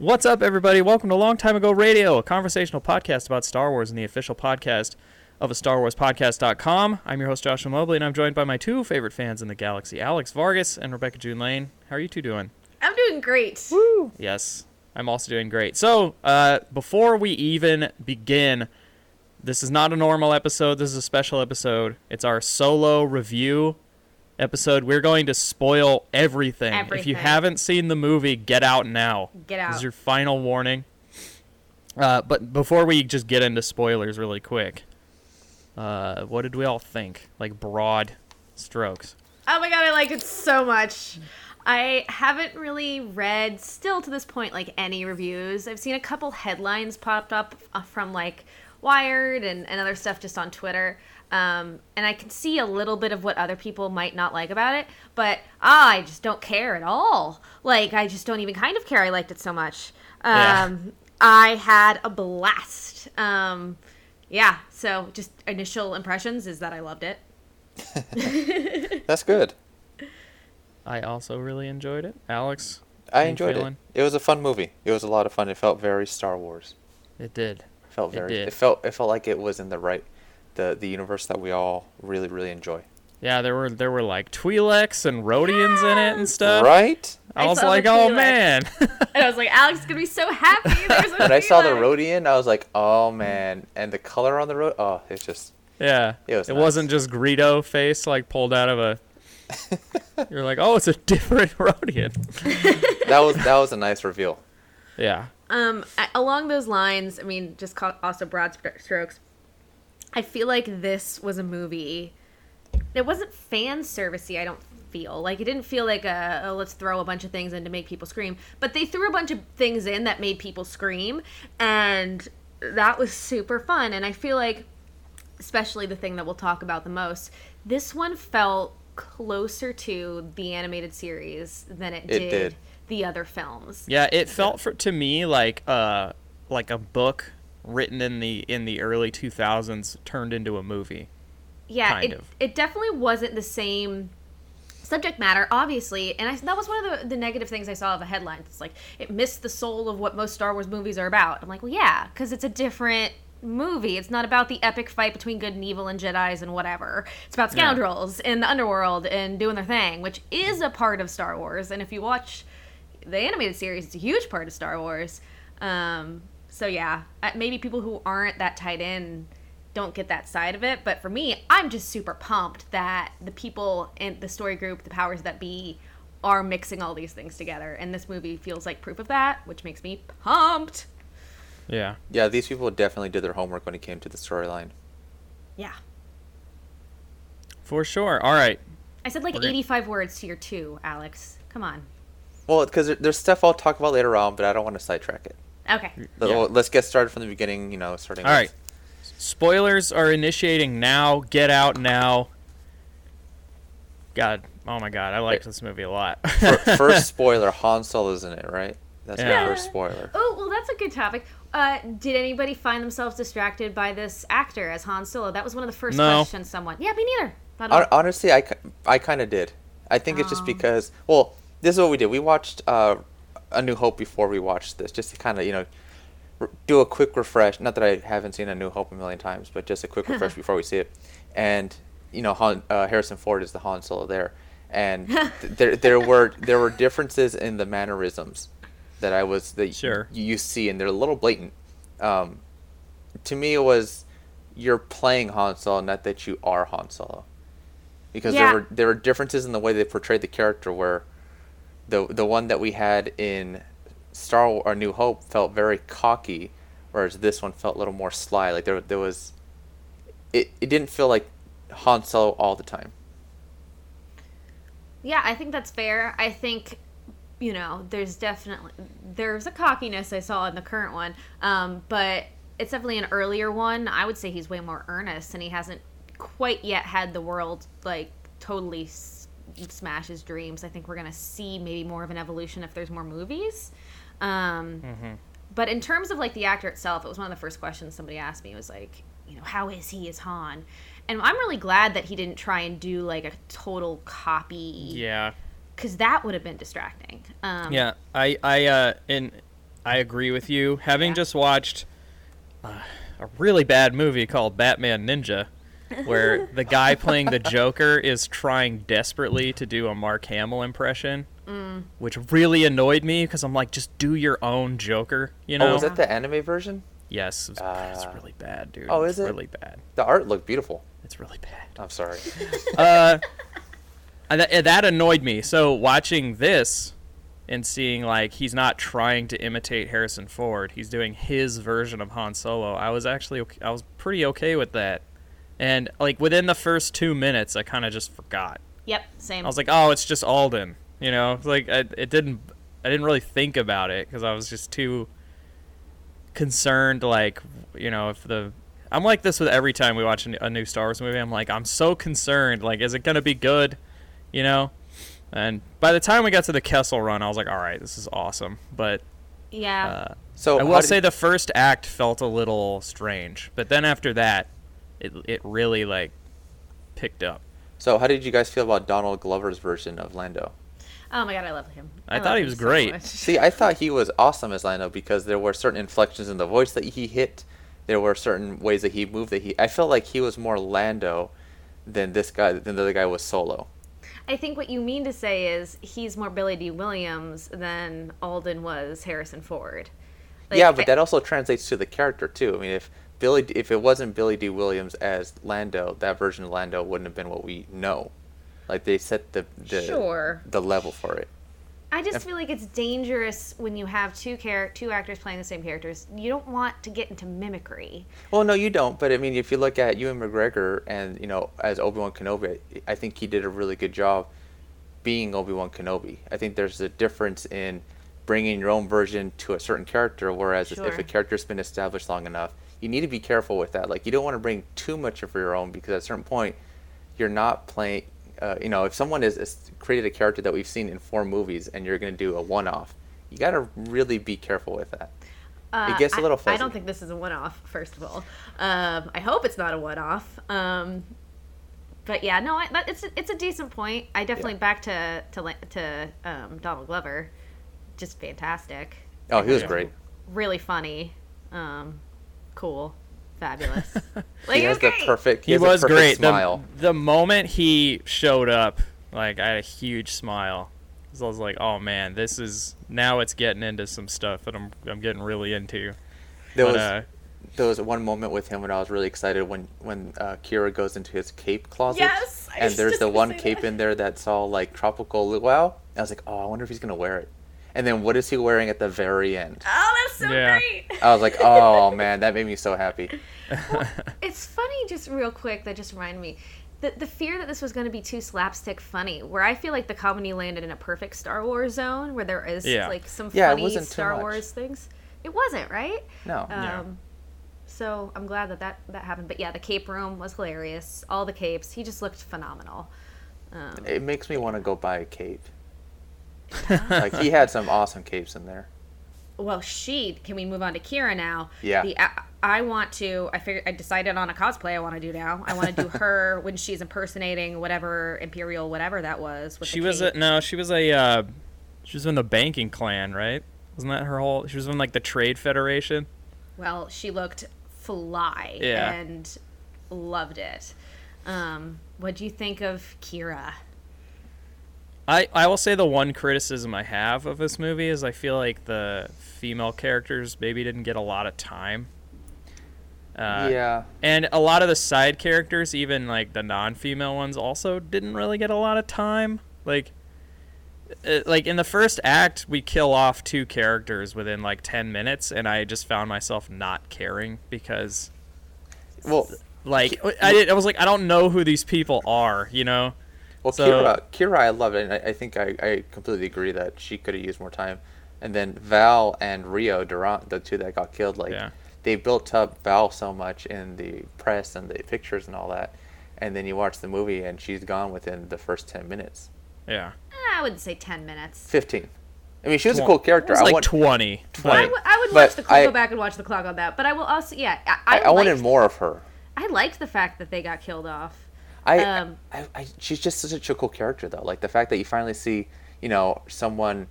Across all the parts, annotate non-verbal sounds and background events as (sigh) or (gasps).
What's up, everybody? Welcome to Long Time Ago Radio, a conversational podcast about Star Wars and the official podcast of a Star Wars Podcast.com. I'm your host, Joshua Mobley, and I'm joined by my two favorite fans in the galaxy, Alex Vargas and Rebecca June Lane. How are you two doing? I'm doing great. Woo! Yes, I'm also doing great. So, uh, before we even begin, this is not a normal episode. This is a special episode. It's our solo review episode. We're going to spoil everything. If you haven't seen the movie, get out now. Get out. This is your final warning. Uh, but before we just get into spoilers really quick, uh, what did we all think? Like broad strokes. Oh my god, I like it so much. I haven't really read, still to this point, like any reviews. I've seen a couple headlines popped up uh, from like Wired and, and other stuff just on Twitter. Um, and I can see a little bit of what other people might not like about it, but I just don't care at all. Like, I just don't even kind of care. I liked it so much. Yeah. Um, I had a blast. Um, yeah, so just initial impressions is that I loved it. (laughs) That's (laughs) good. I also really enjoyed it. Alex, I enjoyed feeling? it. It was a fun movie. It was a lot of fun. It felt very Star Wars. it did. It felt very. did. It, felt. It felt like it was in the right, the the universe that we all really really enjoy. Yeah, there were there were like Twi'leks and Rodians in it and stuff. right. I I was like, oh man. (laughs) And I was like, Alex is gonna be so happy. (laughs) There's a When I saw the Twi'lek." Rodian, I was like, oh man, and the color on the road. Oh, it's just. yeah. It was it nice. wasn't just Greedo face like pulled out of a. (laughs) You're like, oh, it's a different Rodian. That was that was a nice reveal. Yeah. Um, along those lines, I mean, just also broad strokes. I feel like this was a movie. It wasn't fan servicey. I don't feel like it didn't feel like a oh, let's throw a bunch of things in to make people scream. But they threw a bunch of things in that made people scream, and that was super fun. And I feel like, especially the thing that we'll talk about the most, this one felt closer to the animated series than it, It did, did. the other films. Yeah, it felt for to me like uh like a book written in the in the early 2000s turned into a movie. yeah kind it, of. it definitely wasn't the same subject matter obviously and I, that was one of the, the negative things i saw of the headlines it's like it missed the soul of what most star wars movies are about i'm like well yeah because it's a different movie it's not about the epic fight between good and evil and jedis and whatever it's about Yeah. scoundrels in the underworld and doing their thing which is a part of star wars and if you watch the animated series it's a huge part of star wars um, so yeah uh, maybe people who aren't that tied in don't get that side of it but for me i'm just super pumped that the people in the story group the powers that be are mixing all these things together and this movie feels like proof of that which makes me pumped Yeah. Yeah, these people definitely did their homework when it came to the storyline. yeah For sure. All right. i said like We're gonna- 85 words to your two alex come on Well, because there's stuff I'll talk about later on, but I don't want to sidetrack it. Okay Yeah. Let's get started from the beginning. You know, starting. All with- right. Spoilers are initiating now. Get out now. God, oh my God, I liked this movie a lot. Fir- First (laughs) spoiler: Han Solo's in it, right? That's Yeah. my first spoiler. Oh, well, that's a good topic. Uh, did anybody find themselves distracted by this actor as Han Solo? That was one of the first No. questions someone. Yeah, me neither. Not at Hon- all. Honestly, I, I kind of did. I think it's just Oh. because, well, this is what we did. We watched uh, A New Hope before we watch this, just to kind of, you know, r- do a quick refresh. Not that I haven't seen A New Hope a million times, but just a quick (laughs) refresh before we see it. And you know, Han, uh, Harrison Ford is the Han Solo there, and (laughs) th- there there were there were differences in the mannerisms that I was that Sure. you, you see, and they're a little blatant. Um, to me, it was you're playing Han Solo, not that you are Han Solo because Yeah. there were there were differences in the way they portrayed the character where the the one that we had in Star Wars or New Hope felt very cocky whereas this one felt a little more sly like there there was it, it didn't feel like Han Solo all the time Yeah, I think that's fair. I think, you know, there's definitely there's a cockiness I saw in the current one, um, but it's definitely an earlier one. I would say he's way more earnest, and he hasn't quite yet had the world like totally smash his dreams. I think we're gonna see maybe more of an evolution if there's more movies. Um, But in terms of like the actor itself, it was one of the first questions somebody asked me. It Was like, you know, how is he as Han? And I'm really glad that he didn't try and do like a total copy Yeah. because that would have been distracting. Um, Yeah, I, I, uh, and I agree with you. Having Yeah. just watched uh, a really bad movie called Batman Ninja, where (laughs) the guy playing the Joker is trying desperately to do a Mark Hamill impression, Mm. which really annoyed me because I'm like, just do your own Joker, you know? Oh, was that the anime version? yes, it's, it's Ah. really bad, dude. Oh, it's is it? really bad. The art looked beautiful. It's really bad. I'm sorry. (laughs) uh, that, that annoyed me. So watching this and seeing like he's not trying to imitate Harrison Ford, he's doing his version of Han Solo. I was actually okay, I was pretty okay with that. And like within the first two minutes, I kind of just forgot. Yep, same. I was like, oh, it's just Alden. You know, It's like I, it didn't. I didn't really think about it because I was just too concerned. Like, you know, if the I'm like this with every time we watch a new Star Wars movie. I'm like, I'm so concerned. Like, is it gonna be good? You know. And by the time we got to the Kessel Run, I was like, all right, this is awesome. But yeah. uh, So I will did- say the first act felt a little strange, but then after that, it it really like picked up. So how did you guys feel about Donald Glover's version of Lando? oh my god, I love him. I love thought he was great. much. See, I thought he was awesome as Lando because there were certain inflections in the voice that he hit. There were certain ways that he moved that he. I felt like he was more Lando than this guy than the other guy was Solo. I think what you mean to say is he's more Billy Dee Williams than Alden was Harrison Ford. Like, yeah, but I- that also translates to the character too. I mean, if Billy, if it wasn't Billy Dee Williams as Lando, that version of Lando wouldn't have been what we know. Like they set the the Sure. the level for it. I just feel like it's dangerous when you have two char- two actors playing the same characters. You don't want to get into mimicry. Well, no, you don't. But I mean, if you look at Ewan McGregor and you know as Obi Wan Kenobi, I think he did a really good job being Obi Wan Kenobi. I think there's a difference in bringing your own version to a certain character, whereas if a character's been established long enough, you need to be careful with that. Like you don't want to bring too much of your own because at a certain point, you're not playing. Uh, you know, if someone has has created a character that we've seen in four movies and you're going to do a one-off, you got to really be careful with that. Uh, It gets a little I, fuzzy. don't think this is a one-off. First of all, um, I hope it's not a one-off. Um, but yeah, no, I, it's a, it's a decent point. I definitely Yeah. back to to to um, Donald Glover, just fantastic. Oh, he was great. Really funny, um, cool, fabulous. (laughs) like He has was the perfect. he has a was perfect great. Smile. The, the moment he showed up, like I had a huge smile. 'Cause I was like, "Oh man, this is now it's getting into some stuff that I'm I'm getting really into." There But, was uh, there was one moment with him when I was really excited when when uh, Qi'ra goes into his cape closet. Yes, and (laughs) there's the one cape that. in there that's all like tropical luau. I was like, oh, I wonder if he's gonna wear it. And then what is he wearing at the very end? Oh, that's so Yeah. great. I was like, oh (laughs) man, that made me so happy. (laughs) It's funny, just real quick, that just reminded me. The, the fear that this was going to be too slapstick funny, where I feel like the comedy landed in a perfect Star Wars zone, where there is Yeah. like some Yeah, funny wasn't Star. Wars things. It wasn't, right? No. Yeah. Um, so I'm glad that, that that happened. But yeah, the cape room was hilarious. All the capes, he just looked phenomenal. Um, It makes me want to go buy a cape. (laughs) like he had some awesome capes in there. well, she. Can we move on to Qi'ra now? Yeah. The, I, I want to. I figured. I decided on a cosplay. I want to do now. I want to do (laughs) her when she's impersonating whatever imperial whatever that was. With she the was a no, she was a uh, she was in the banking clan, right? Wasn't that her whole? She was in like the trade federation. Well, she looked fly Yeah. and loved it. Um, what do you think of Qi'ra? I, I will say the one criticism I have of this movie is I feel like the female characters maybe didn't get a lot of time. Uh, yeah. And a lot of the side characters, even like the non-female ones, also didn't really get a lot of time. Like, uh, like in the first act, we kill off two characters within like ten minutes, and I just found myself not caring because, Well, like, I did. I was like, I don't know who these people are, you know. Well, So- Qi'ra, Qi'ra, I love it, and I, I think I, I completely agree that she could have used more time. And then Val and Rio Durant, the two that got killed, like Yeah. they built up Val so much in the press and the pictures and all that, and then you watch the movie and she's gone within the first ten minutes, Yeah. I wouldn't say ten minutes. fifteen. I mean, she was a cool character. It was I like want, twenty. I Right. would, But watch the clock, go back and watch the clock on that. But I will also, yeah, I, I, I, I wanted more of her. I liked the fact that they got killed off. I, Um, I, I, she's just such a cool character though. Like the fact that you finally see, you know, someone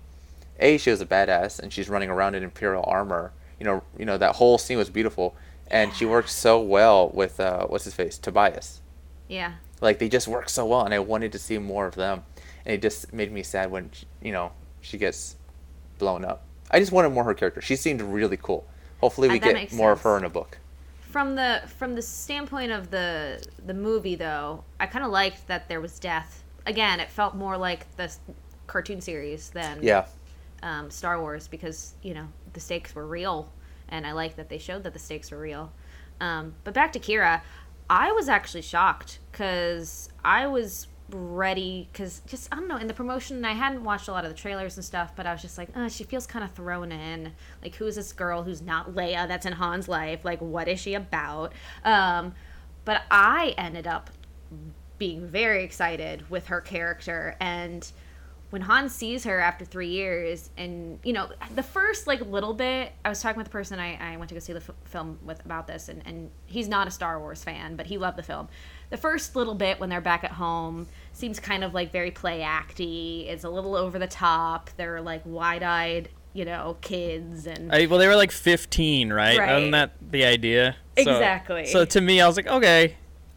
a she was a badass and she's running around in imperial armor. You know, you know that whole scene was beautiful, and she worked so well with uh, what's his face, Tobias. Yeah. Like they just work so well, and I wanted to see more of them, and it just made me sad when you know she gets blown up. I just wanted more of her character. She seemed really cool. Hopefully, Uh, we that get more of her in a book. From the from the standpoint of the the movie though, I kind of liked that there was death. Again, it felt more like the cartoon series than Yeah, um, Star Wars because you know the stakes were real, and I like that they showed that the stakes were real. Um, but back to Qi'ra, I was actually shocked because I was ready because just I don't know in the promotion I hadn't watched a lot of the trailers and stuff, but I was just like, uh, she feels kind of thrown in. Like, who is this girl who's not Leia that's in Han's life? Like, what is she about? Um, but I ended up being very excited with her character and when Han sees her after three years, and you know, the first like little bit, I was talking with the person I, I went to go see the f- film with about this, and, and he's not a Star Wars fan, but he loved the film. The first little bit when they're back at home seems kind of like very play acty. It's a little over the top. They're like wide eyed, you know, kids, and I, well, they were like 15, right? Right. Wasn't that the idea? So- Exactly. So, to me, I was like, okay,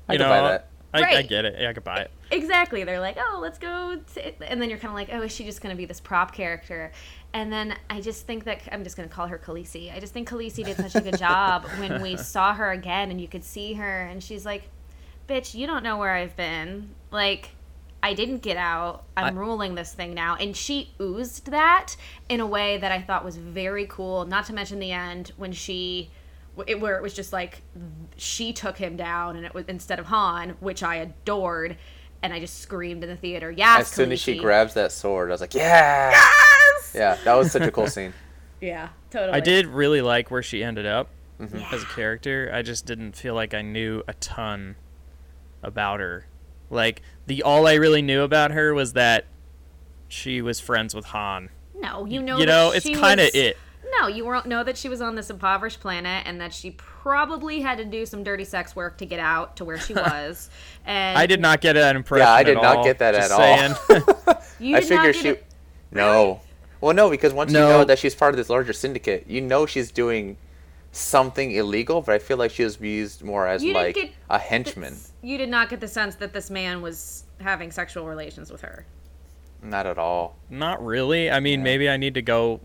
I you could know, buy that. I, I get it. Yeah, I could buy it. Exactly. They're like, oh, let's go. And then you're kind of like, oh, is she just going to be this prop character? And then I just think that I'm just going to call her Khaleesi. I just think Khaleesi did such a good (laughs) job when we saw her again and you could see her and she's like, bitch, you don't know where I've been. Like, I didn't get out. I'm I- ruling this thing now. And she oozed that in a way that I thought was very cool. Not to mention the end when she. It, where it was just like she took him down and it was instead of Han, which I adored, and I just screamed in the theater, "Yes!" As soon as she grabs that sword, I was like, yeah, Yes! yeah, that was such a cool (laughs) scene. Yeah, totally. I did really like where she ended up Mm-hmm. as a character. I just didn't feel like I knew a ton about her. Like the all I really knew about her was that she was friends with Han. No, you know. you know, it's kind of was- it. No, you won't know that she was on this impoverished planet and that she probably had to do some dirty sex work to get out to where she (laughs) was. And I did not get that impression. Yeah, I at did not all, get that just at all. (laughs) You I did not figured she. it- No. Well, no, because once you know that she's part of this larger syndicate, you know she's doing something illegal. But I feel like she was used more as You like get a henchman. You did not get the sense that this man was having sexual relations with her. Not at all. Not really. I mean, Yeah. maybe I need to go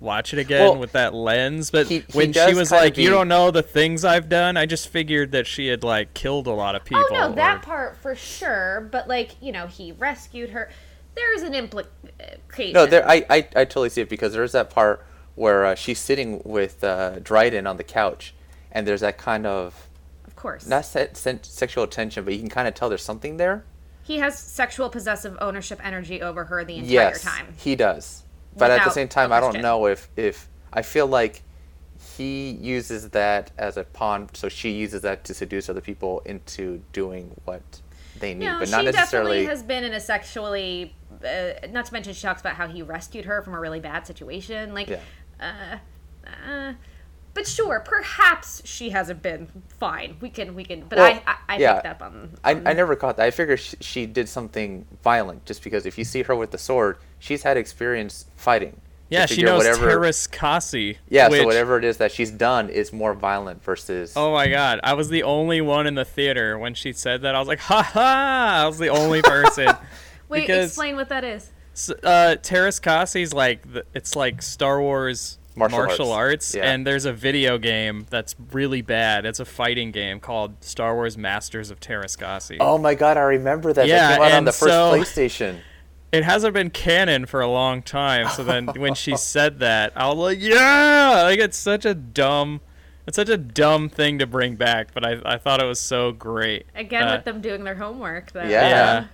watch it again Well, with that lens. But he- he when she was kinda like, "You don't know the things I've done," I just figured that she had like killed a lot of people. oh no, that part for sure. But like you know, he rescued her. There's an implication. Uh, no, there. I, I, I totally see it because there's that part where uh, she's sitting with uh, Dryden on the couch, and there's that kind of of course. not se- sen- sexual tension, but you can kind of tell there's something there. he has sexual possessive ownership energy over her the entire yes, time. he does. But at the same time, I don't know if if I feel like he uses that as a pawn, so she uses that to seduce other people into doing what they need, No, but she not necessarily. definitely has been in a sexually. Uh, not to mention, she talks about how he rescued her from a really bad situation. Like, Yeah. Uh, uh, but sure, perhaps she hasn't been fine. We can, we can. But Well, I, I, I yeah. picked up on. I, on- I never caught that. I figured she, she did something violent just because if you see her with the sword, she's had experience fighting. Yeah, she knows whatever. Teräs Käsi. Yeah, which, so whatever it is that she's done is more violent versus. Oh my god, I was the only one in the theater when she said that. I was like, ha ha! I was the only person. (laughs) Wait, because- explain what that is. S- uh, Teräs Käsi's like the, it's like Star Wars Martial martial, arts. arts, Yeah. and there's a video game that's really bad. It's a fighting game called Star Wars Masters of Teräs Käsi. Oh my god, I remember that. Yeah, that came out on and the first so- PlayStation. It hasn't been canon for a long time. So then (laughs) when she said that, I was like, yeah, like it's such a dumb. It's such a dumb thing to bring back, but I, I thought it was so great. Again, Uh, with them doing their homework. Though. Yeah. Yeah.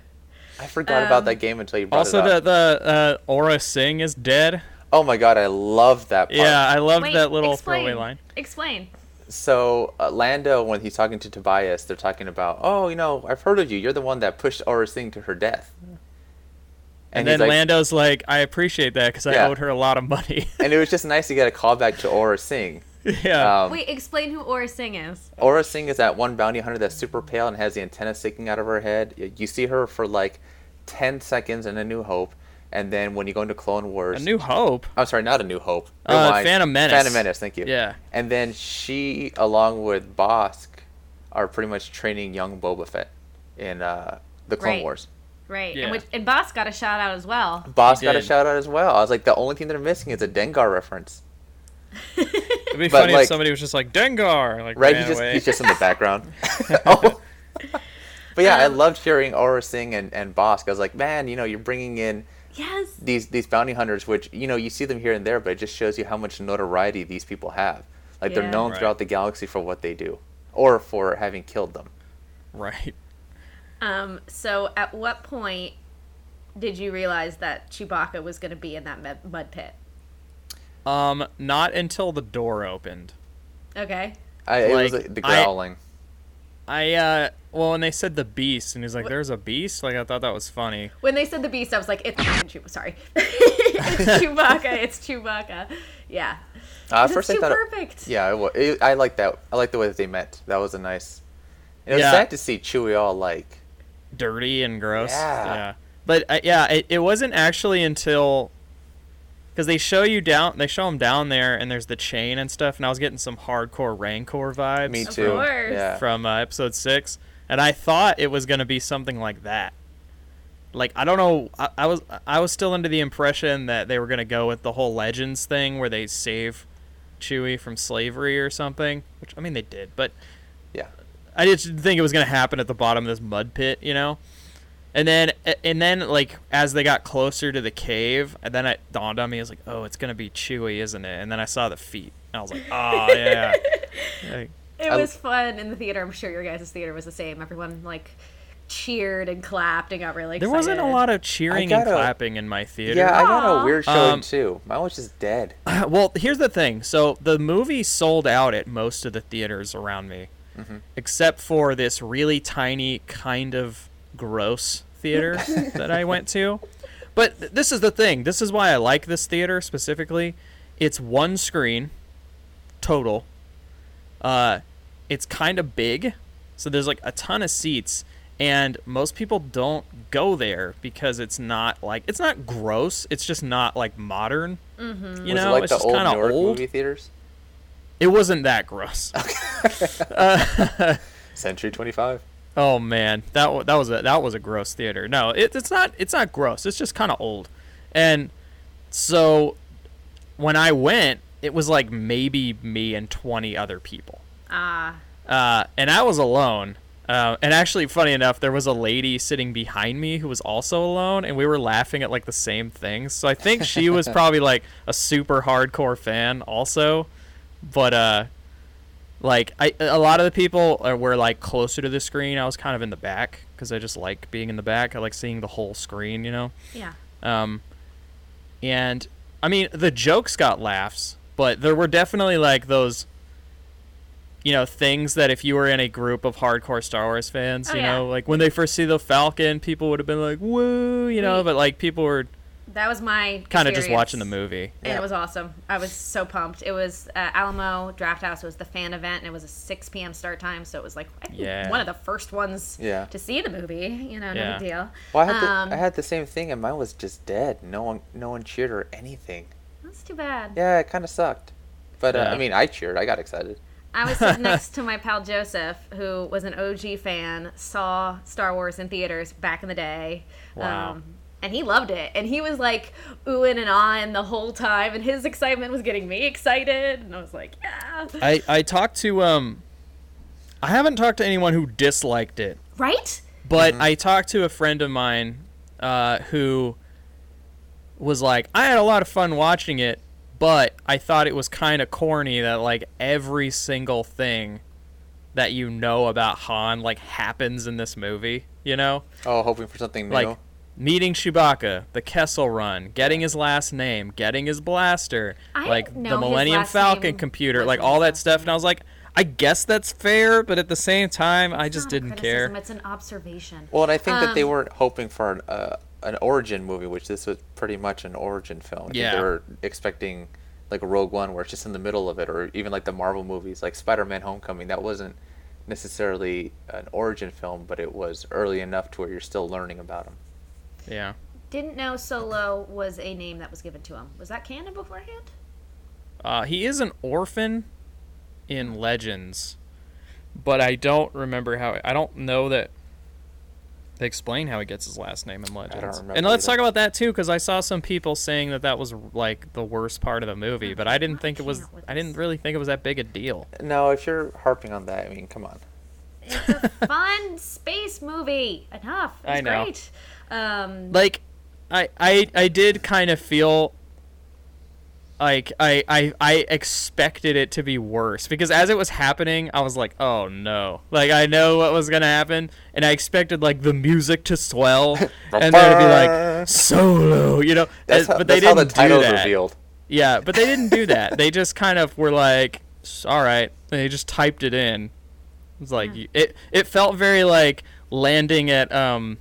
I forgot about Um, that game until you brought Also, it the up. the uh, Aurra Sing is dead. Oh my god, I love that part. Yeah, I loved Wait, that little explain. throwaway line. Explain. So uh, Lando, when he's talking to Tobias, they're talking about, oh, you know, I've heard of you. You're the one that pushed Aurra Sing to her death. And, he's then like- Lando's like, I appreciate that because I Yeah. owed her a lot of money. and it was (laughs) just nice to get a callback to Aurra Sing. (laughs) yeah. Um, Wait, explain who Aurra Sing is. Aurra Sing is that one bounty hunter that's super pale and has the antenna sticking out of her head. You see her for like 10 seconds in A New Hope. and then when you go into Clone Wars, A New Hope. I'm sorry, not a New Hope. Uh, Rewind. Phantom Menace. Phantom Menace. Thank you. Yeah. And then she, along with Bossk, are pretty much training young Boba Fett in uh, the Clone Right. Wars. Right. Yeah. And which and Boss got a shout out as well. Bossk He got a shout out as well. I was like, the only thing they're missing is a Dengar reference. (laughs) It'd be But, funny like- if somebody was just like Dengar, like Right? He just, away. he's just in the background. (laughs) (laughs) oh. But yeah, I Um, loved hearing Aurra Sing and, and Bossk. I was like, man, you know, you're bringing in Yes. these these bounty hunters, which you know you see them here and there, but it just shows you how much notoriety these people have. Like they're known Right. throughout the galaxy for what they do, or for having killed them. right. Um. So, at what point did you realize that Chewbacca was going to be in that med- mud pit? Um, not until the door opened. Okay. I, it was Like, like, the growling. I uh, well, when they said the beast, and he's like, "There's a beast," like I thought that was funny. When they said the beast, I was like, "It's Chewbacca." Sorry, (laughs) it's (laughs) Chewbacca. It's Chewbacca. Yeah. Uh, at It's first I too thought, it- perfect. yeah, it, it, I like that. I like the way that they met. That was a nice. It was Yeah. sad to see Chewie all like. dirty and gross. Yeah. But uh, yeah, it, it wasn't actually until because they show you down, they show him down there, and there's the chain and stuff, and I was getting some hardcore Rancor vibes Me Of too. course. Yeah. from uh, episode six, and I thought it was gonna be something like that. Like I don't know, I, I was I was still under the impression that they were gonna go with the whole Legends thing where they save Chewie from slavery or something, which I mean they did, but Yeah. I just didn't think it was gonna happen at the bottom of this mud pit, you know. And then, and then, like as they got closer to the cave, and then it dawned on me, I was like, "Oh, it's gonna be Chewie, isn't it?" And then I saw the feet, and I was like, "Oh (laughs) yeah." Like, It I- was fun in the theater. I'm sure your guys' theater was the same. Everyone like cheered and clapped and got really excited. there wasn't a lot of cheering and gotta- clapping in my theater. Yeah, I got a weird showing Um, too. Mine was just dead. (laughs) well, here's the thing. So the movie sold out at most of the theaters around me, Mm-hmm. except for this really tiny, kind of gross theater that I went to. But th- this is the thing. This is why I like this theater specifically. It's one screen total. Uh, it's kind of big, so there's like a ton of seats, and most people don't go there because it's not like it's not gross. It's just not like modern. Mm-hmm. You was know, it like it's the just old kind of New York old. movie theaters? It wasn't that gross. uh, (laughs) Century 25. Oh man, that that was a that was a gross theater. No, it, it's not. It's not gross. It's just kind of old, and so when I went, it was like maybe me and twenty other people. Ah, uh, and I was alone. Uh, and actually, funny enough, there was a lady sitting behind me who was also alone, and we were laughing at like the same things. So I think she was (laughs) probably like a super hardcore fan, also. But uh, like I, a lot of the people uh, were like closer to the screen. I was kind of in the back because I just like being in the back. I like seeing the whole screen, you know. yeah. Um, and I mean, the jokes got laughs, but there were definitely like those, you know, things that if you were in a group of hardcore Star Wars fans, Oh, you yeah. know, like when they first see the Falcon, people would have been like, "Woo," you know, but like people were That was my kind of just watching the movie. And Yeah. it was awesome. I was so pumped. It was uh, Alamo Drafthouse. It was the fan event, and it was a 6 p.m. start time. So it was like Yeah. one of the first ones Yeah. to see the movie. You know, no Yeah. big deal. Well, I had, Um, the, I had the same thing, and mine was just dead. No one, no one cheered or anything. That's too bad. Yeah, it kind of sucked. But uh, I mean, I cheered. I got excited. I was sitting (laughs) next to my pal Joseph, who was an OG fan, saw Star Wars in theaters back in the day. Wow. Um, and he loved it. And he was like oohing and ahhing the whole time. And his excitement was getting me excited. And I was like, yeah. I I talked to um, I haven't talked to anyone who disliked it. Right? But I talked to a friend of mine uh, who was like, I had a lot of fun watching it, but I thought it was kind of corny that like every single thing that you know about Han like happens in this movie. You know, Oh, hoping for something new. like meeting Chewbacca, the Kessel Run, getting his last name, getting his blaster, I like the Millennium Falcon computer, like all that last stuff. And I was like, I guess that's fair, but at the same time, I just Not didn't care. It's an observation. well, and I think that they Um, weren't hoping for an, uh, an origin movie, which this was pretty much an origin film. Yeah. They were expecting like a Rogue One, where it's just in the middle of it, or even like the Marvel movies, like Spider-Man: Homecoming. That wasn't necessarily an origin film, but it was early enough to where you're still learning about him. Yeah. didn't know Solo was a name that was given to him. Was that canon beforehand? Uh, he is an orphan in Legends, but I don't remember how. I don't know that they explain how he gets his last name in Legends. remember and let's either. talk about that too, because I saw some people saying that that was like the worst part of the movie, but I didn't think it was. I didn't really think it was that big a deal. No, if you're harping on that, I mean, come on. It's a (laughs) fun space movie. Enough. It's I know. great. Um, like I I I did kind of feel like I, I I expected it to be worse because as it was happening, I was like, oh no, like I know what was gonna happen, and I expected like the music to swell (laughs) and then it'd be like solo, you know. That's, how, but they that's didn't the title's do that. revealed. Yeah, but they didn't do that. (laughs) they just kind of were like, all right. And they just typed it in. It's like you- it. It felt very like landing at um,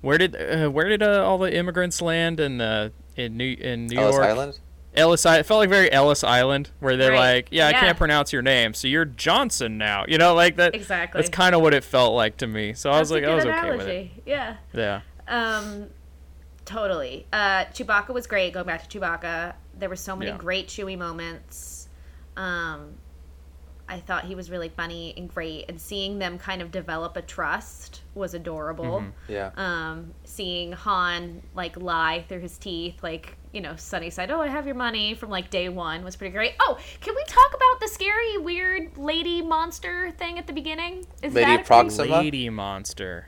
where did uh, where did uh, all the immigrants land in uh, in New in New Ellis York? Island? Ellis Island. It felt like very Ellis Island, where they're Right. like, yeah, I can't pronounce your name, so you're Johnson now. You know, like that. Exactly. That's kind of what it felt like to me. So I was like, I was good okay with it. Yeah. Yeah. Um, totally. Uh, Chewbacca was great. Going back to Chewbacca, there were so many Yeah. great Chewie moments. Um, I thought he was really funny and great, and seeing them kind of develop a trust was adorable. Mm-hmm. Yeah. Um, seeing Han like lie through his teeth, like you know, Sunny side, "Oh, I have your money" from like day one was pretty great. Oh, can we talk about the scary, weird lady monster thing at the beginning? Is Lady that a crazy- Proxima? Lady monster.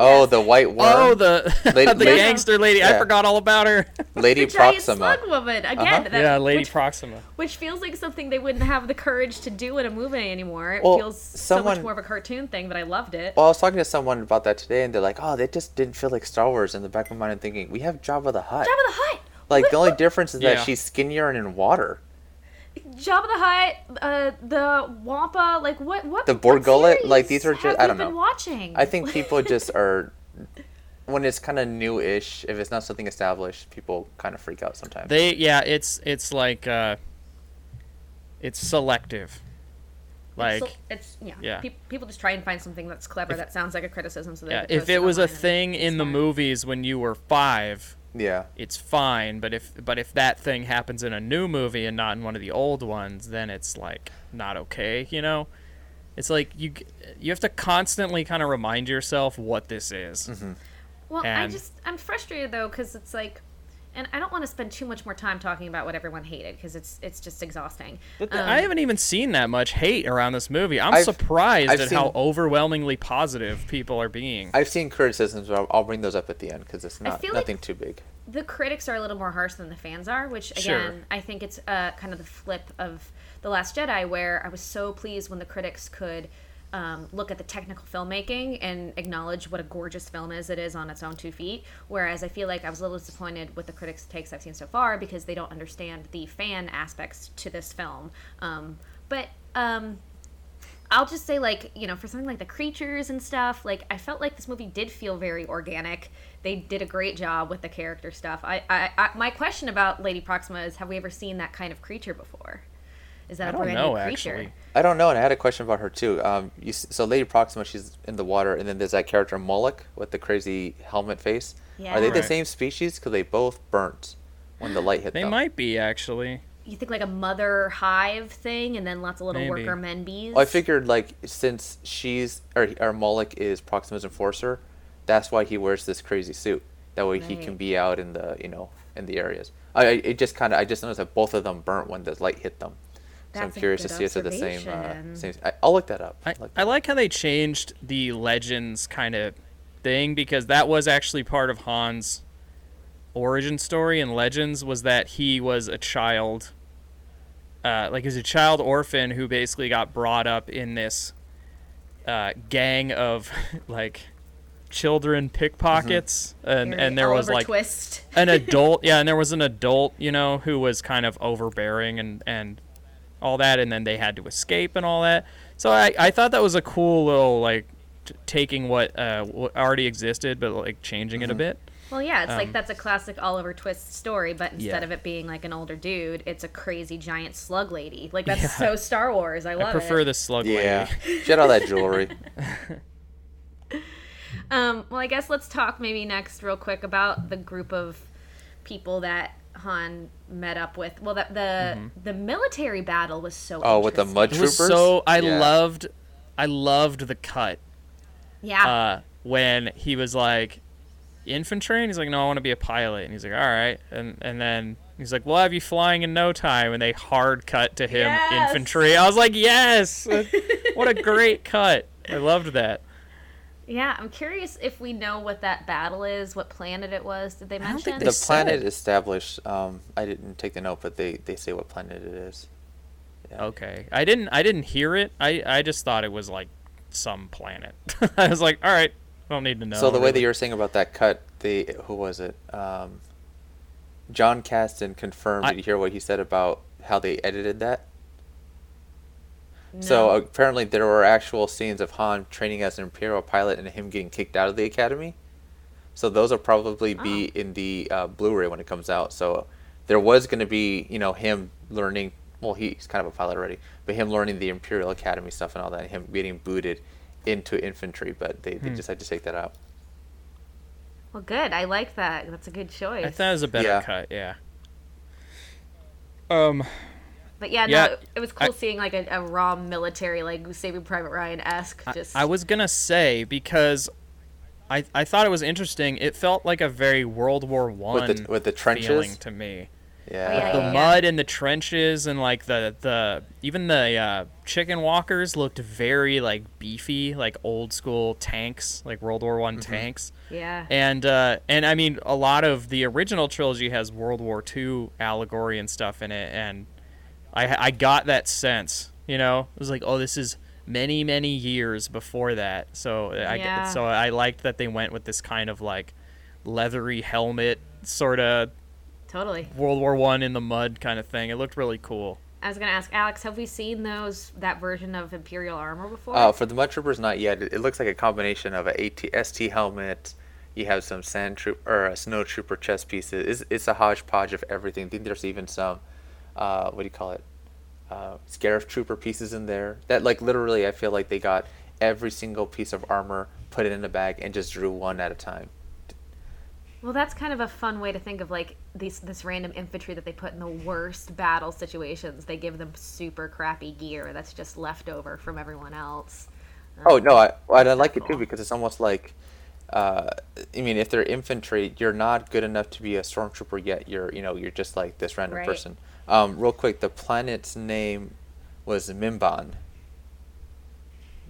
Oh, the white worm. Oh, the Lady- (laughs) the lady- gangster lady. I forgot all about her. (laughs) Lady the giant Proxima. slug woman again. Uh-huh. that- yeah, Lady which, Proxima. which feels like something they wouldn't have the courage to do in a movie anymore. It Well, feels so much more of a cartoon thing, but I loved it. Well, I was talking to someone about that today, and they're like, "Oh, that just didn't feel like Star Wars." In the back of my mind, I'm thinking, "We have Jabba the Hutt." Jabba the Hutt. Like What- the only difference is Yeah. that she's skinnier and in water. Jabba the Hutt, uh, the Wampa, like what? What? The what Bor Gullet, like, these are just- I don't been know. Watching. I think people (laughs) just are when it's kind of new-ish. If it's not something established, people kind of freak out sometimes. They yeah, it's it's like uh it's selective. Like It's, it's yeah. Yeah. Pe- people just try and find something that's clever that sounds like a criticism. So they yeah, if it was a thing in the movies when you were 5, yeah. it's fine, but if but if that thing happens in a new movie and not in one of the old ones, then it's like not okay, you know? It's like you you have to constantly kind of remind yourself what this is. Mm-hmm. Well, I just I'm frustrated though because it's like, and I don't want to spend too much more time talking about what everyone hated because it's it's just exhausting. But Um, I haven't even seen that much hate around this movie. I'm I've- surprised I've at how overwhelmingly positive people are being. I've seen criticisms, but I'll, I'll bring those up at the end because it's not feel like- nothing too big. the critics are a little more harsh than the fans are, which again, Sure. I think it's uh, kind of the flip of the Last Jedi, where I was so pleased when the critics could. Um, look at the technical filmmaking and acknowledge what a gorgeous film is it is on its own two feet. Whereas I feel like I was a little disappointed with the critics' takes I've seen so far because they don't understand the fan aspects to this film. Um, but um, I'll just say, like, you know, for something like the creatures and stuff, like, I felt like this movie did feel very organic. They did a great job with the character stuff. I, I, I my question about Lady Proxima is, have we ever seen that kind of creature before? Is that I a don't brand know new creature? actually. I don't know, and I had a question about her too. Um, you, so Lady Proxima, she's in the water, and then there's that character Moloch with the crazy helmet face. Yeah. Are they Yeah. the same species? Because they both burnt when the light hit They them. might be actually. You think like a mother hive thing, and then lots of little Maybe. worker men bees. Well, I figured like since she's or, or Moloch is Proxima's enforcer, that's why he wears this crazy suit. That way he can be out in the you know in the areas. I, I it just kind of I just noticed that both of them burnt when the light hit them. So I'm curious to see if they're the same. Uh, same. I, I'll look that up. I, Look I that like how they changed the legends kind of thing because that was actually part of Han's origin story in Legends was that he was a child uh, like he's a child orphan who basically got brought up in this uh, gang of (laughs) like children pickpockets and Very and there was like twist. an adult (laughs) yeah and there was an adult you know who was kind of overbearing and and all that and then they had to escape and all that so i i thought that was a cool little like t- taking what uh what already existed but like changing it a bit Well, yeah, it's Um, like that's a classic Oliver Twist story, but instead Yeah. of it being like an older dude, it's a crazy giant slug lady. Like that's Yeah. so Star Wars. I love i prefer it. the slug Yeah, lady she had all that jewelry. (laughs) Um, well, I guess let's talk maybe next, real quick, about the group of people that Han met up with. Well, that the the military battle was so. Oh, with the interesting. mud It was troopers. so I Yeah. loved I loved the cut. Yeah. uh, when he was like infantry and he's like no i want to be a pilot and he's like all right and and then he's like we'll have you flying in no time and they hard cut to him Yes. infantry i was like yes (laughs) what a great cut i loved that yeah. I'm curious if we know what that battle is, what planet it was. Did they don't mention? think they The said. planet established. Um, I didn't take the note, but they they say what planet it is. Yeah. okay i didn't i didn't hear it i i just thought it was like some planet (laughs) i was like all right i don't need to know so the way that you were saying about that cut, they who was it? Um, Jon Kasdan confirmed. I- Did you hear what he said about how they edited that? No. So apparently there were actual scenes of Han training as an Imperial pilot and him getting kicked out of the academy. So those will probably be Oh. in the uh, Blu-ray when it comes out. So there was going to be, you know, him learning. Well, he's kind of a pilot already, but him learning the Imperial Academy stuff and all that, and him getting booted into infantry. But they, they Hmm. decided to take that out. well, good. I like that. That's a good choice. i thought it was a better Yeah. cut yeah um But yeah, Yeah, no, it was cool I- seeing like a, a raw military, like Saving Private Ryan esque. I- Just I, was gonna say because I I thought it was interesting. It felt like a very World War One With the with the feeling trenches. to me. Yeah. yeah, The yeah. mud in the trenches and like the the even the uh, chicken walkers looked very like beefy, like old school tanks, like World War One Mm-hmm. tanks. yeah. And uh, and I mean, a lot of the original trilogy has World War Two allegory and stuff in it, and I I got that sense. You know, it was like, oh, this is many many years before that. So I Yeah. so I liked that they went with this kind of like leathery helmet sort of Totally. World War One in the mud kind of thing. It looked really cool. I was gonna ask Alex, have we seen those that version of Imperial armor before? Uh, for the mud troopers, not yet. It, it looks like a combination of a AT, ST helmet. You have some sand troop or a snow trooper chest pieces. It's, it's a hodgepodge of everything. I think there's even some, uh, what do you call it, uh, Scarif trooper pieces in there. That like literally, I feel like they got every single piece of armor, put it in a bag, and just drew one at a time. well, that's kind of a fun way to think of like these this random infantry that they put in the worst battle situations. They give them super crappy gear that's just left over from everyone else. Oh no, I I I like it too because it's almost like, uh, I mean, if they're infantry, you're not good enough to be a stormtrooper yet. You're you know you're just like this random Right. person. Um, real quick, the planet's name was Mimban.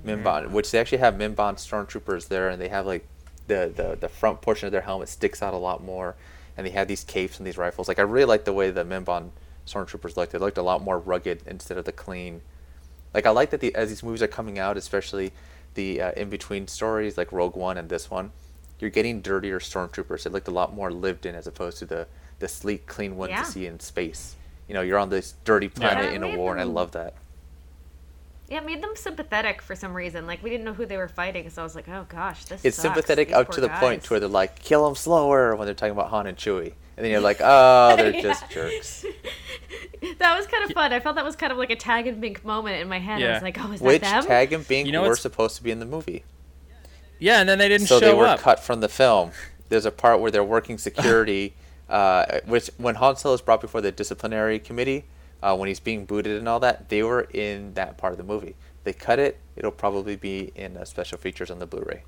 Mimban, which they actually have Mimban stormtroopers there, and they have like the, the the front portion of their helmet sticks out a lot more, and they have these capes and these rifles. Like I really like the way the Mimban stormtroopers looked. They looked a lot more rugged instead of the clean. Like I like that the as these movies are coming out, especially the uh, in between stories like Rogue One and this one, you're getting dirtier stormtroopers. It looked a lot more lived in as opposed to the the sleek, clean ones Yeah. you see in space. You know, you're on this dirty planet Yeah, in a made war, and I love that. Yeah, it made them sympathetic for some reason. Like we didn't know who they were fighting, so I was like, oh gosh, this. Is. It's sucks. sympathetic These up poor to the point guys." to where they're like, kill them slower when they're talking about Han and Chewie. And then you're like, (laughs) oh, they're just jerks. (laughs) That was kind of fun. I felt that was kind of like a tag and bink moment in my head. I Yeah. was like, oh, is Which that them? Which Tag and Bink You know were what's- supposed to be in the movie. Yeah, and then they didn't so show up. So they were up. cut from the film. There's a part where they're working (laughs) security, uh, which when Han Solo is brought before the disciplinary committee, uh, when he's being booted and all that, they were in that part of the movie. They cut it. It'll probably be in uh, special features on the Blu-ray.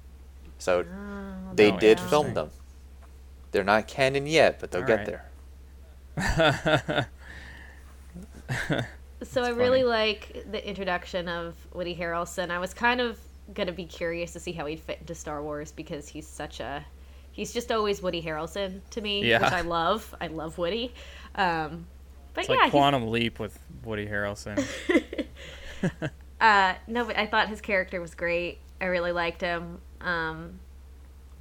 So Oh, they did film them. They're not canon yet, but they'll All get right. there. So (laughs) I It's really like the introduction of Woody Harrelson. I was kind of gonna be curious to see how he'd fit into Star Wars because he's such a he's just always Woody Harrelson to me, Yeah. which I love. I love Woody. Um, but It's yeah, like he's- Quantum Leap with Woody Harrelson. (laughs) (laughs) uh, no, but I thought his character was great. I really liked him. Um,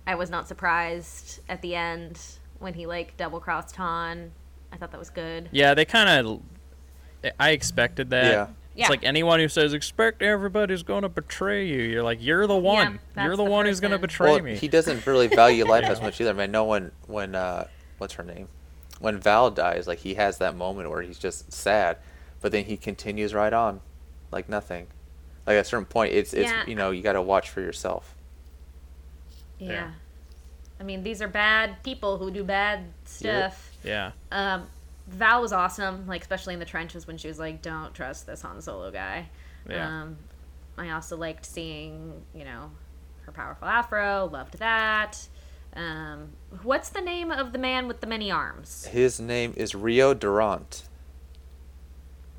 I was not surprised at the end when he like double crossed Han. I thought that was good. Yeah, they kind of. I expected that. Yeah. Yeah. It's like anyone who says expect everybody's going to betray you. You're like you're the one. you're the, the one who's going to person. betray well, me. he doesn't really value life as (laughs) much either. I mean, no one when uh, what's her name, when Val dies, like he has that moment where he's just sad, but then he continues right on, like nothing. Like at a certain point, it's it's Yeah. you know you got to watch for yourself. Yeah. there. I mean, these are bad people who do bad stuff. Yeah. Um, Val was awesome, like especially in the trenches when she was like, "Don't trust this Han Solo guy." Yeah. Um, I also liked seeing, you know, her powerful afro. Loved that. Um, what's the name of the man with the many arms? His name is Rio Durant.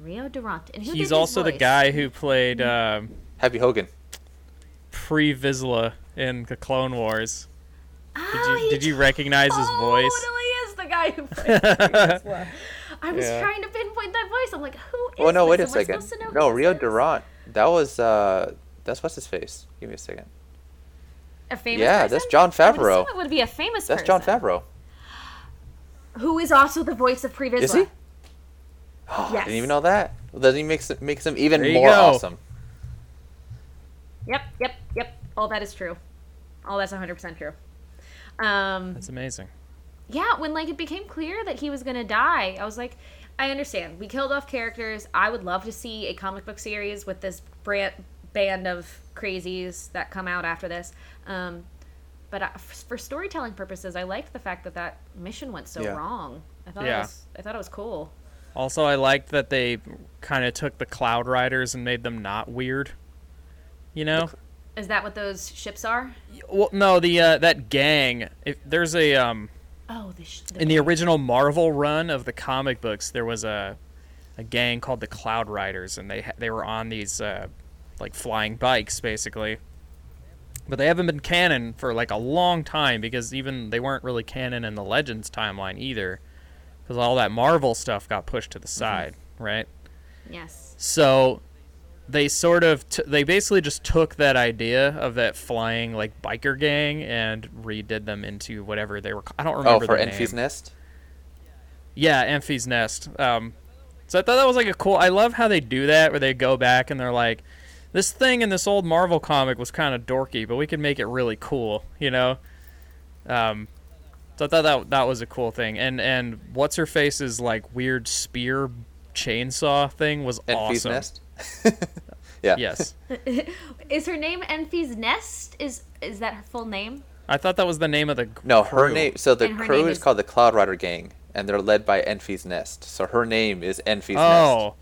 Rio Durant. And who did He's his also the guy who played um, Happy Hogan. Pre Vizsla in the Clone Wars. Did Oh, you he did you recognize his voice? Totally is the guy who played (laughs) Grievous I was Yeah. trying to pinpoint that voice. I'm like, who is Oh no, wait a this? Am second. supposed to know No, who Rio? Durant. That was uh, that's what's his face. Give me a second. A famous Yeah, person? that's Jon I would Favreau. assume it would be a famous That's John person. Favreau. Who is also the voice of Pre Vizsla. Is he? Oh, (gasps) I Yes. didn't even know that. Well, then he makes it makes him even There you more go. awesome. Yep, yep, yep. All that is true. All that's 100% true. Um, That's amazing. Yeah, when like it became clear that he was gonna die, I was like, I understand. We killed off characters. I would love to see a comic book series with this brand, band of crazies that come out after this. Um, but I, for storytelling purposes, I liked the fact that that mission went so Yeah. wrong. I thought Yeah. it was, I thought it was cool. Also, I liked that they kind of took the Cloud Riders and made them not weird. You know? Is that what those ships are? Well, no, the uh, that gang. If there's a um Oh, the, sh- the in the original Marvel run of the comic books, there was a a gang called the Cloud Riders, and they ha- they were on these uh, like flying bikes, basically. But they haven't been canon for like a long time because even they weren't really canon in the Legends timeline either, because all that Marvel stuff got pushed to the side, right? yes. So they sort of t- they basically just took that idea of that flying like biker gang and redid them into whatever they were. I don't remember. Oh, for Enfys. Nest. Yeah, Enfys Nest. Um, so I thought that was like a cool. I love how they do that, where they go back and they're like, this thing in this old Marvel comic was kind of dorky, but we could make it really cool, you know. Um, so I thought that that was a cool thing, and and what's her face's like weird spear chainsaw thing was Enfys awesome. Nest. (laughs) yeah. Yes, (laughs) Is her name Enfys Nest? Is is that her full name? I thought that was the name of the. No, her name. So the crew is is- called the Cloud Rider Gang, and they're led by Enfys Nest. So her name is Enfys Nest. Oh,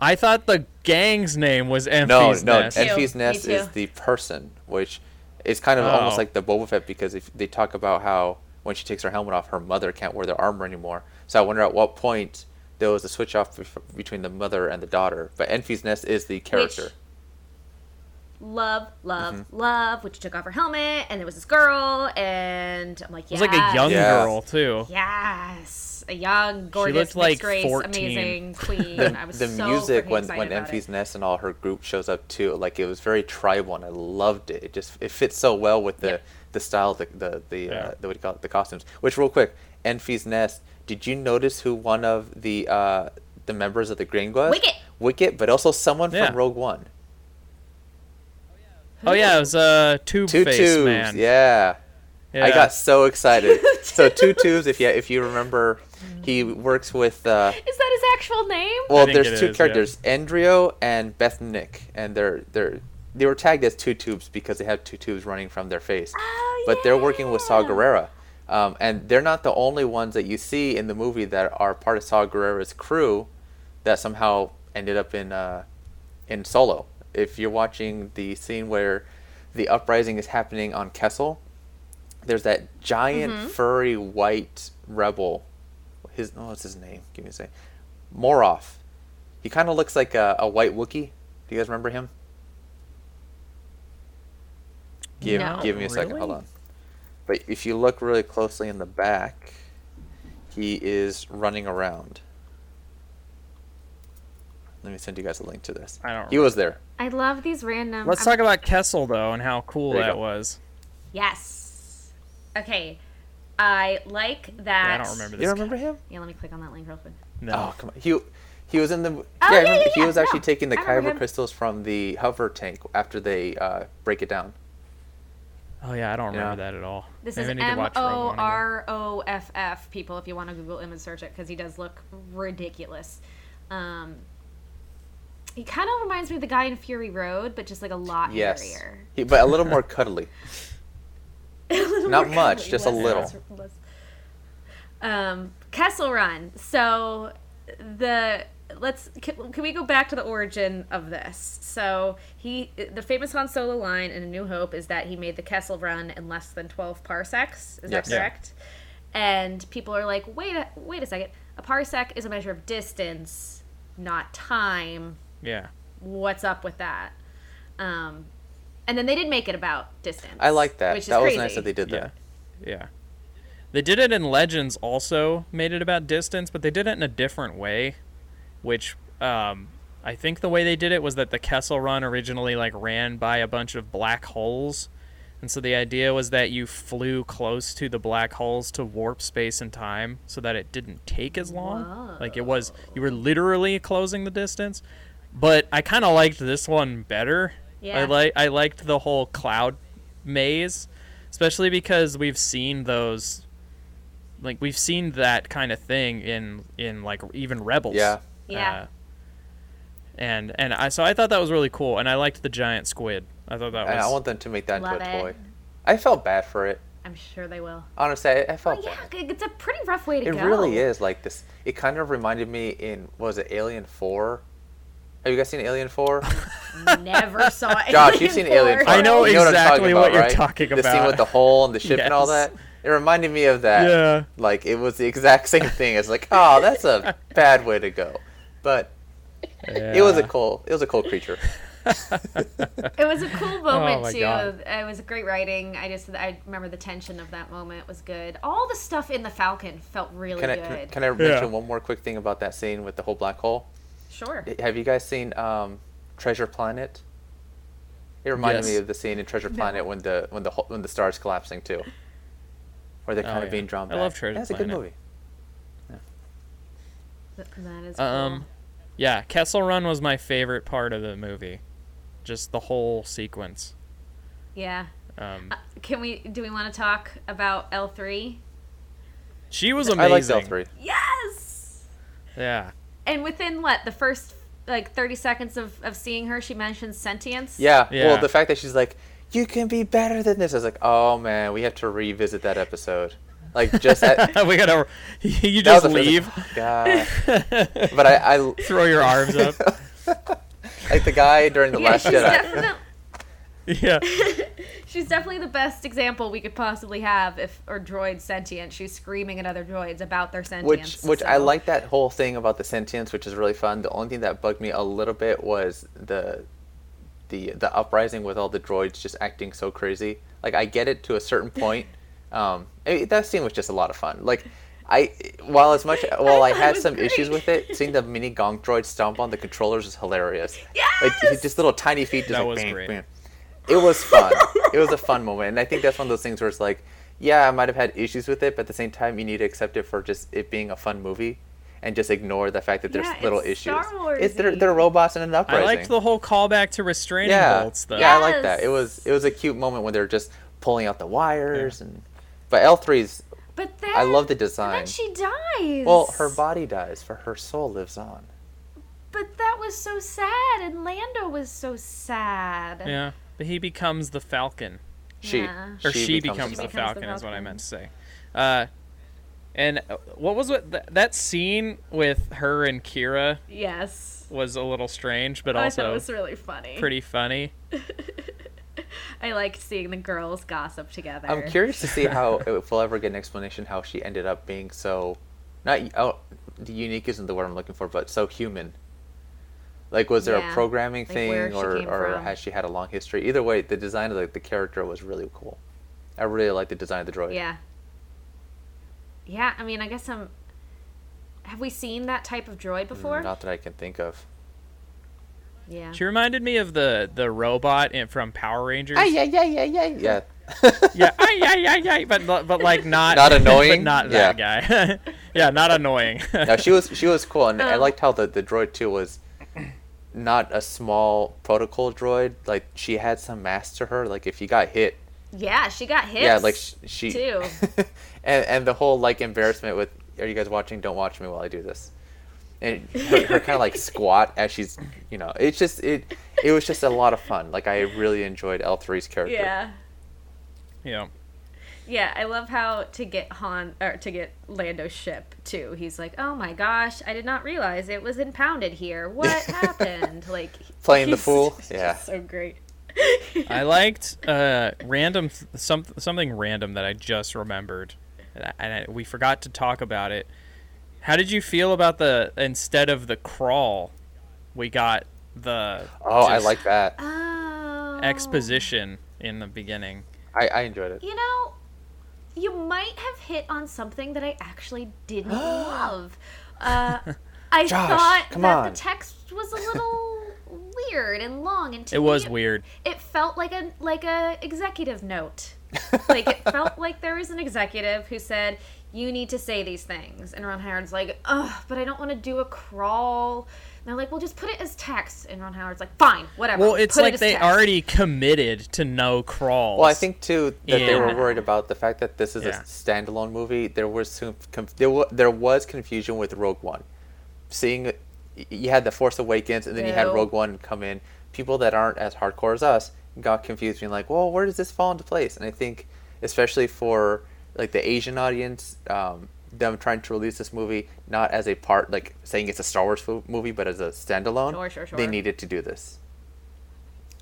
I thought the gang's name was Enfys No, no, Nest. En- Enfys Nest is the person, which is kind of oh. almost Oh. like the Boba Fett because if they talk about how when she takes her helmet off, her mother can't wear their armor anymore. So I wonder at what point there was a switch off between the mother and the daughter. But Enfys Nest is the character. Love, love, Mm-hmm. love. Which took off her helmet, and there was this girl, and I'm like, It yes, was like a young Yeah. girl too. yes, a young, gorgeous, looked like mixed race, 14. amazing (laughs) queen. The, I was the so music when excited when Enfys. Nest and all her group shows up too, like it was very tribal, and I loved it. It just it fits so well with the Yep. the style, the the the, Yeah. uh, the what do you call it, the costumes. Which real quick, Enfys Nest. Did you notice who one of the uh, the members of the Green was? Wicket. Wicket, but also someone Yeah. from Rogue One. Oh yeah, it was a tube Two face tubes, man. yeah. I got so excited. (laughs) so two tubes, if you if you remember, he works with. Uh, Is that his actual name? well, there's two is, yeah. characters, Edrio and Benthic, and they're they're they were tagged as two tubes because they have two tubes running from their face. Oh, but they're working with Saw. Gerrera. Um, and they're not the only ones that you see in the movie that are part of Saw Gerrera's crew that somehow ended up in uh, in Solo. If you're watching the scene where the uprising is happening on Kessel, there's that giant Mm-hmm. furry white rebel. His oh, what's his name? Give me a second. Moroff. He kind of looks like a, a white Wookie. Do you guys remember him? Give, No. give me a second. Hold on. But if you look really closely in the back, he is running around. Let me send you guys a link to this. I don't He was there. I love these random. Let's I'm- talk about Kessel though and how cool that go. was. Yes. Okay. I like that. Yeah, I don't remember this. You don't remember him? Yeah, let me click on that link real quick. No. Oh come on. He he was in the. Oh, I yeah, remember- yeah, He was actually no, taking the I kyber crystals from the hover tank after they uh, break it down. Oh yeah, I don't remember Yeah. that at all. This Maybe is need to M watch Rogue O One again. R O F F. People, if you want to Google image search it, because he does look ridiculous. Um, he kind of reminds me of the guy in Fury Road, but just like a lot Yes. hairier. He, but a little more cuddly. (laughs) little Not More much, cuddly, just a little. less- less- Um, Kessel Run. So the let's can, can we go back to the origin of this? So he the famous Han Solo line in A New Hope is that he made the Kessel Run in less than twelve parsecs. Is Yes. that Yeah. correct? And people are like, wait a wait a second. A parsec is a measure of distance, not time Yeah. what's up with that um and then they did make it about distance I like that. which is That was crazy. nice that they did Yeah. that. Yeah. They did it in Legends also, made it about distance, but they did it in a different way, which um, I think the way they did it was that the Kessel Run originally like ran by a bunch of black holes. And so the idea was that you flew close to the black holes to warp space and time so that it didn't take as long. Like it was you were literally closing the distance. But I kind of liked this one better. Yeah. I like I liked the whole cloud maze, especially because we've seen those like we've seen that kind of thing in in like even Rebels. Yeah. Yeah. Uh, and and I so I thought that was really cool, and I liked the giant squid. I thought that was. And I want them to make that into Love a it. toy. I felt bad for it. i'm sure they will Honestly, I, I felt oh yeah bad. it's a pretty rough way to It go It really is like this. It kind of reminded me in what was it Alien Four? Have you guys seen Alien Four? (laughs) never saw it (laughs) Josh, you've seen Alien Four. I know You what I'm exactly talking what about, you're right? talking about. The scene with the hole and the ship and all that. It reminded me of that. Yeah. Like it was the exact same thing. It's like, oh, that's a (laughs) bad way to go. But it was a cool. It was a cool creature. (laughs) it was a cool moment Oh too God. it was great writing i just i remember the tension of that moment was good all the stuff in the falcon felt really Can I good can, can I mention one more quick thing about that scene with the whole black hole? sure Have you guys seen um, Treasure Planet? It reminded me of the scene in Treasure No. Planet when the when the when the stars collapsing too, where they're Oh, kind of yeah. being drawn I love Treasure That's a good Planet. movie. Th- that is cool. Um, yeah, Kessel Run was my favorite part of the movie, just the whole sequence. yeah Um, Uh, can we do we want to talk about l3 she was amazing. I amazing. liked L three. yes Yeah. and within what the first like 30 seconds of, of seeing her she mentions sentience Yeah. Yeah. Well, the fact that she's like, "You can be better than this," I was like, "Oh man, we have to revisit that episode." Like just at, (laughs) we gotta. (laughs) You just leave. (laughs) God. But I, I Throw your arms up. like the guy during the yeah Last she's, Jedi. yeah. she's definitely the best example we could possibly have if or droid sentient she's screaming at other droids about their sentience which which I like that whole thing about the sentience, which is really fun. The only thing that bugged me a little bit was the the the uprising with all the droids just acting so crazy. Like I get it to a certain point. Um, I mean, that scene was just a lot of fun. Like I while as much while I, (laughs) thought it had was some issues with it, seeing the mini gonk droid stomp on the controllers is hilarious. Like just little tiny feet just That like was bang, great. bang. It was fun. (laughs) it was a fun moment, and I think that's one of those things where it's like, yeah, I might have had issues with it, but at the same time, you need to accept it for just it being a fun movie, and just ignore the fact that there's Yeah, little it's issues. Star It's they're, Warsy. they're robots in an uprising. I liked the whole callback to restraining yeah, bolts though. yeah, I like that. It was it was a cute moment when they're just pulling out the wires and. But L 3s but then I love the and design. then she dies Well, her body dies, for her soul lives on. but that was so sad and lando was so sad Yeah. But he becomes the Falcon. She, Yeah. or she, becomes becomes, the the, becomes the Falcon, is what I meant to say. Uh, and uh, what was it? Th- that scene with her and Qi'ra yes was a little strange, but I thought it also was really funny. pretty funny. (laughs) (laughs) I liked seeing the girls gossip together. I'm curious to see how if we'll ever get an explanation how she ended up being so, not oh, unique isn't the word I'm looking for, but so human. Like, was there Yeah, a programming like thing, or or from. has she had a long history? Either way, the design of the, the character was really cool. I really like the design of the droid. Yeah. Yeah, I mean, I guess I'm. Have we seen that type of droid before? Mm, Not that I can think of. Yeah. She reminded me of the the robot in, from Power Rangers. yeah, yeah, yeah, yeah, yeah. yeah, ay, ay, ay, ay, but but like not Not annoying? (laughs) but not that guy. (laughs) yeah, not annoying. (laughs) no, she was she was cool, and I Oh. liked how the the droid too was not a small protocol droid. Like she had some mass to her. Like if you got hit, Yeah, she got hit. yeah, like sh- she too. and and the whole like embarrassment with are you guys watching? Don't watch me while I do this. And her, her kind of like squat as she's, you know, it's just it. It was just a lot of fun. Like I really enjoyed L 3s character. Yeah. yeah. Yeah, I love how to get Han or to get Lando's ship too. He's like, "Oh my gosh, I did not realize it was impounded here. What (laughs) happened?" Like Playing the fool? (laughs) just Yeah. so great. (laughs) I liked uh, random some something random that I just remembered, and, I, and I, we forgot to talk about it. How did you feel about the instead of the crawl, we got the Oh, I like that. Oh, exposition in the beginning. I, I enjoyed it. You know, you might have hit on something that I actually didn't (gasps) love. Uh, (laughs) I Josh, thought come that on. the text was a little weird and long, and to It was me, weird. It felt like a like a executive note. (laughs) like it felt like there was an executive who said, "You need to say these things," and Ron Howard's like, "Ugh, but I don't want to do a crawl." And they're like, "Well, just put it as text," and Ron Howard's like, "Fine, whatever." Well, it's put like as they text." already committed to no crawls. Well, I think too that they were worried about the fact that this is Yeah. a standalone movie. There was some conf- there, wa- there was confusion with Rogue One. Seeing you had the Force Awakens and then you had Rogue One come in. People that aren't as hardcore as us got confused, being like, "Well, where does this fall into place?" And I think, especially for like the Asian audience, um, them trying to release this movie not as a part, like saying it's a Star Wars movie, but as a standalone, Sure, sure, they needed to do this.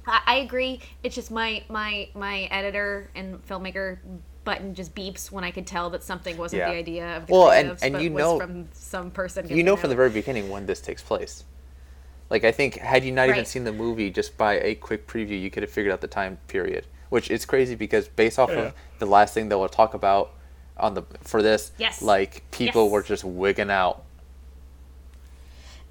I, I agree. It's just my my my editor and filmmaker button just beeps when I could tell that something wasn't Yeah. the idea of the Well, and- and you know- from some person. you know it from the very beginning when this takes place. Like I think had you not even seen the movie just by a quick preview, you could have figured out the time period. Which is crazy because based off Yeah. of the last thing that we'll talk about on the for this, Yes. like people Yes. were just wigging out.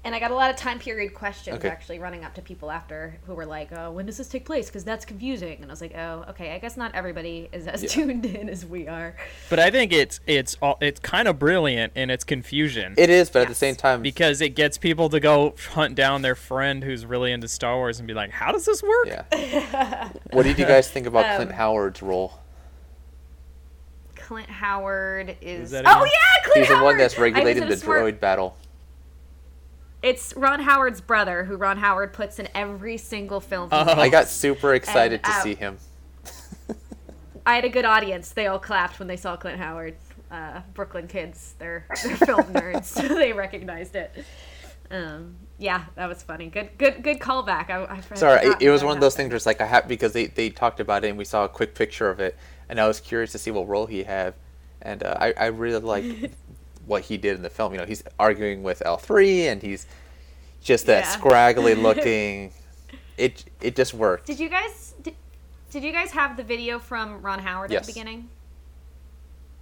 And I got a lot of time period questions Okay. actually running up to people after who were like, "Oh, when does this take place?" Because that's confusing. And I was like, "Oh, okay. I guess not everybody is as Yeah. tuned (laughs) in as we are." but I think it's it's all, it's kind of brilliant in its confusion It is, but at the same time, because it gets people to go hunt down their friend who's really into Star Wars and be like, "How does this work?" yeah. (laughs) what did you guys think about Clint Um, Howard's role? Clint Howard is. that oh yeah, Clint He's the one that's I was regulating the a smart- droid battle. It's Ron Howard's brother, who Ron Howard puts in every single film. Oh. I got super excited to uh, see him. I had a good audience. They all clapped when they saw Clint Howard. Uh, Brooklyn kids, they're, they're film (laughs) nerds, so they recognized it. Um, yeah, that was funny. Good, good, good callback. I, I Sorry, it, it was one of those things where it's like I have because they, they talked about it and we saw a quick picture of it, and I was curious to see what role he had, and uh, I I really liked (laughs) what he did in the film. You know, he's arguing with L three, and he's just that Yeah. scraggly (laughs) looking. It it just worked. Did you guys did, did you guys have the video from Ron Howard Yes. at the beginning?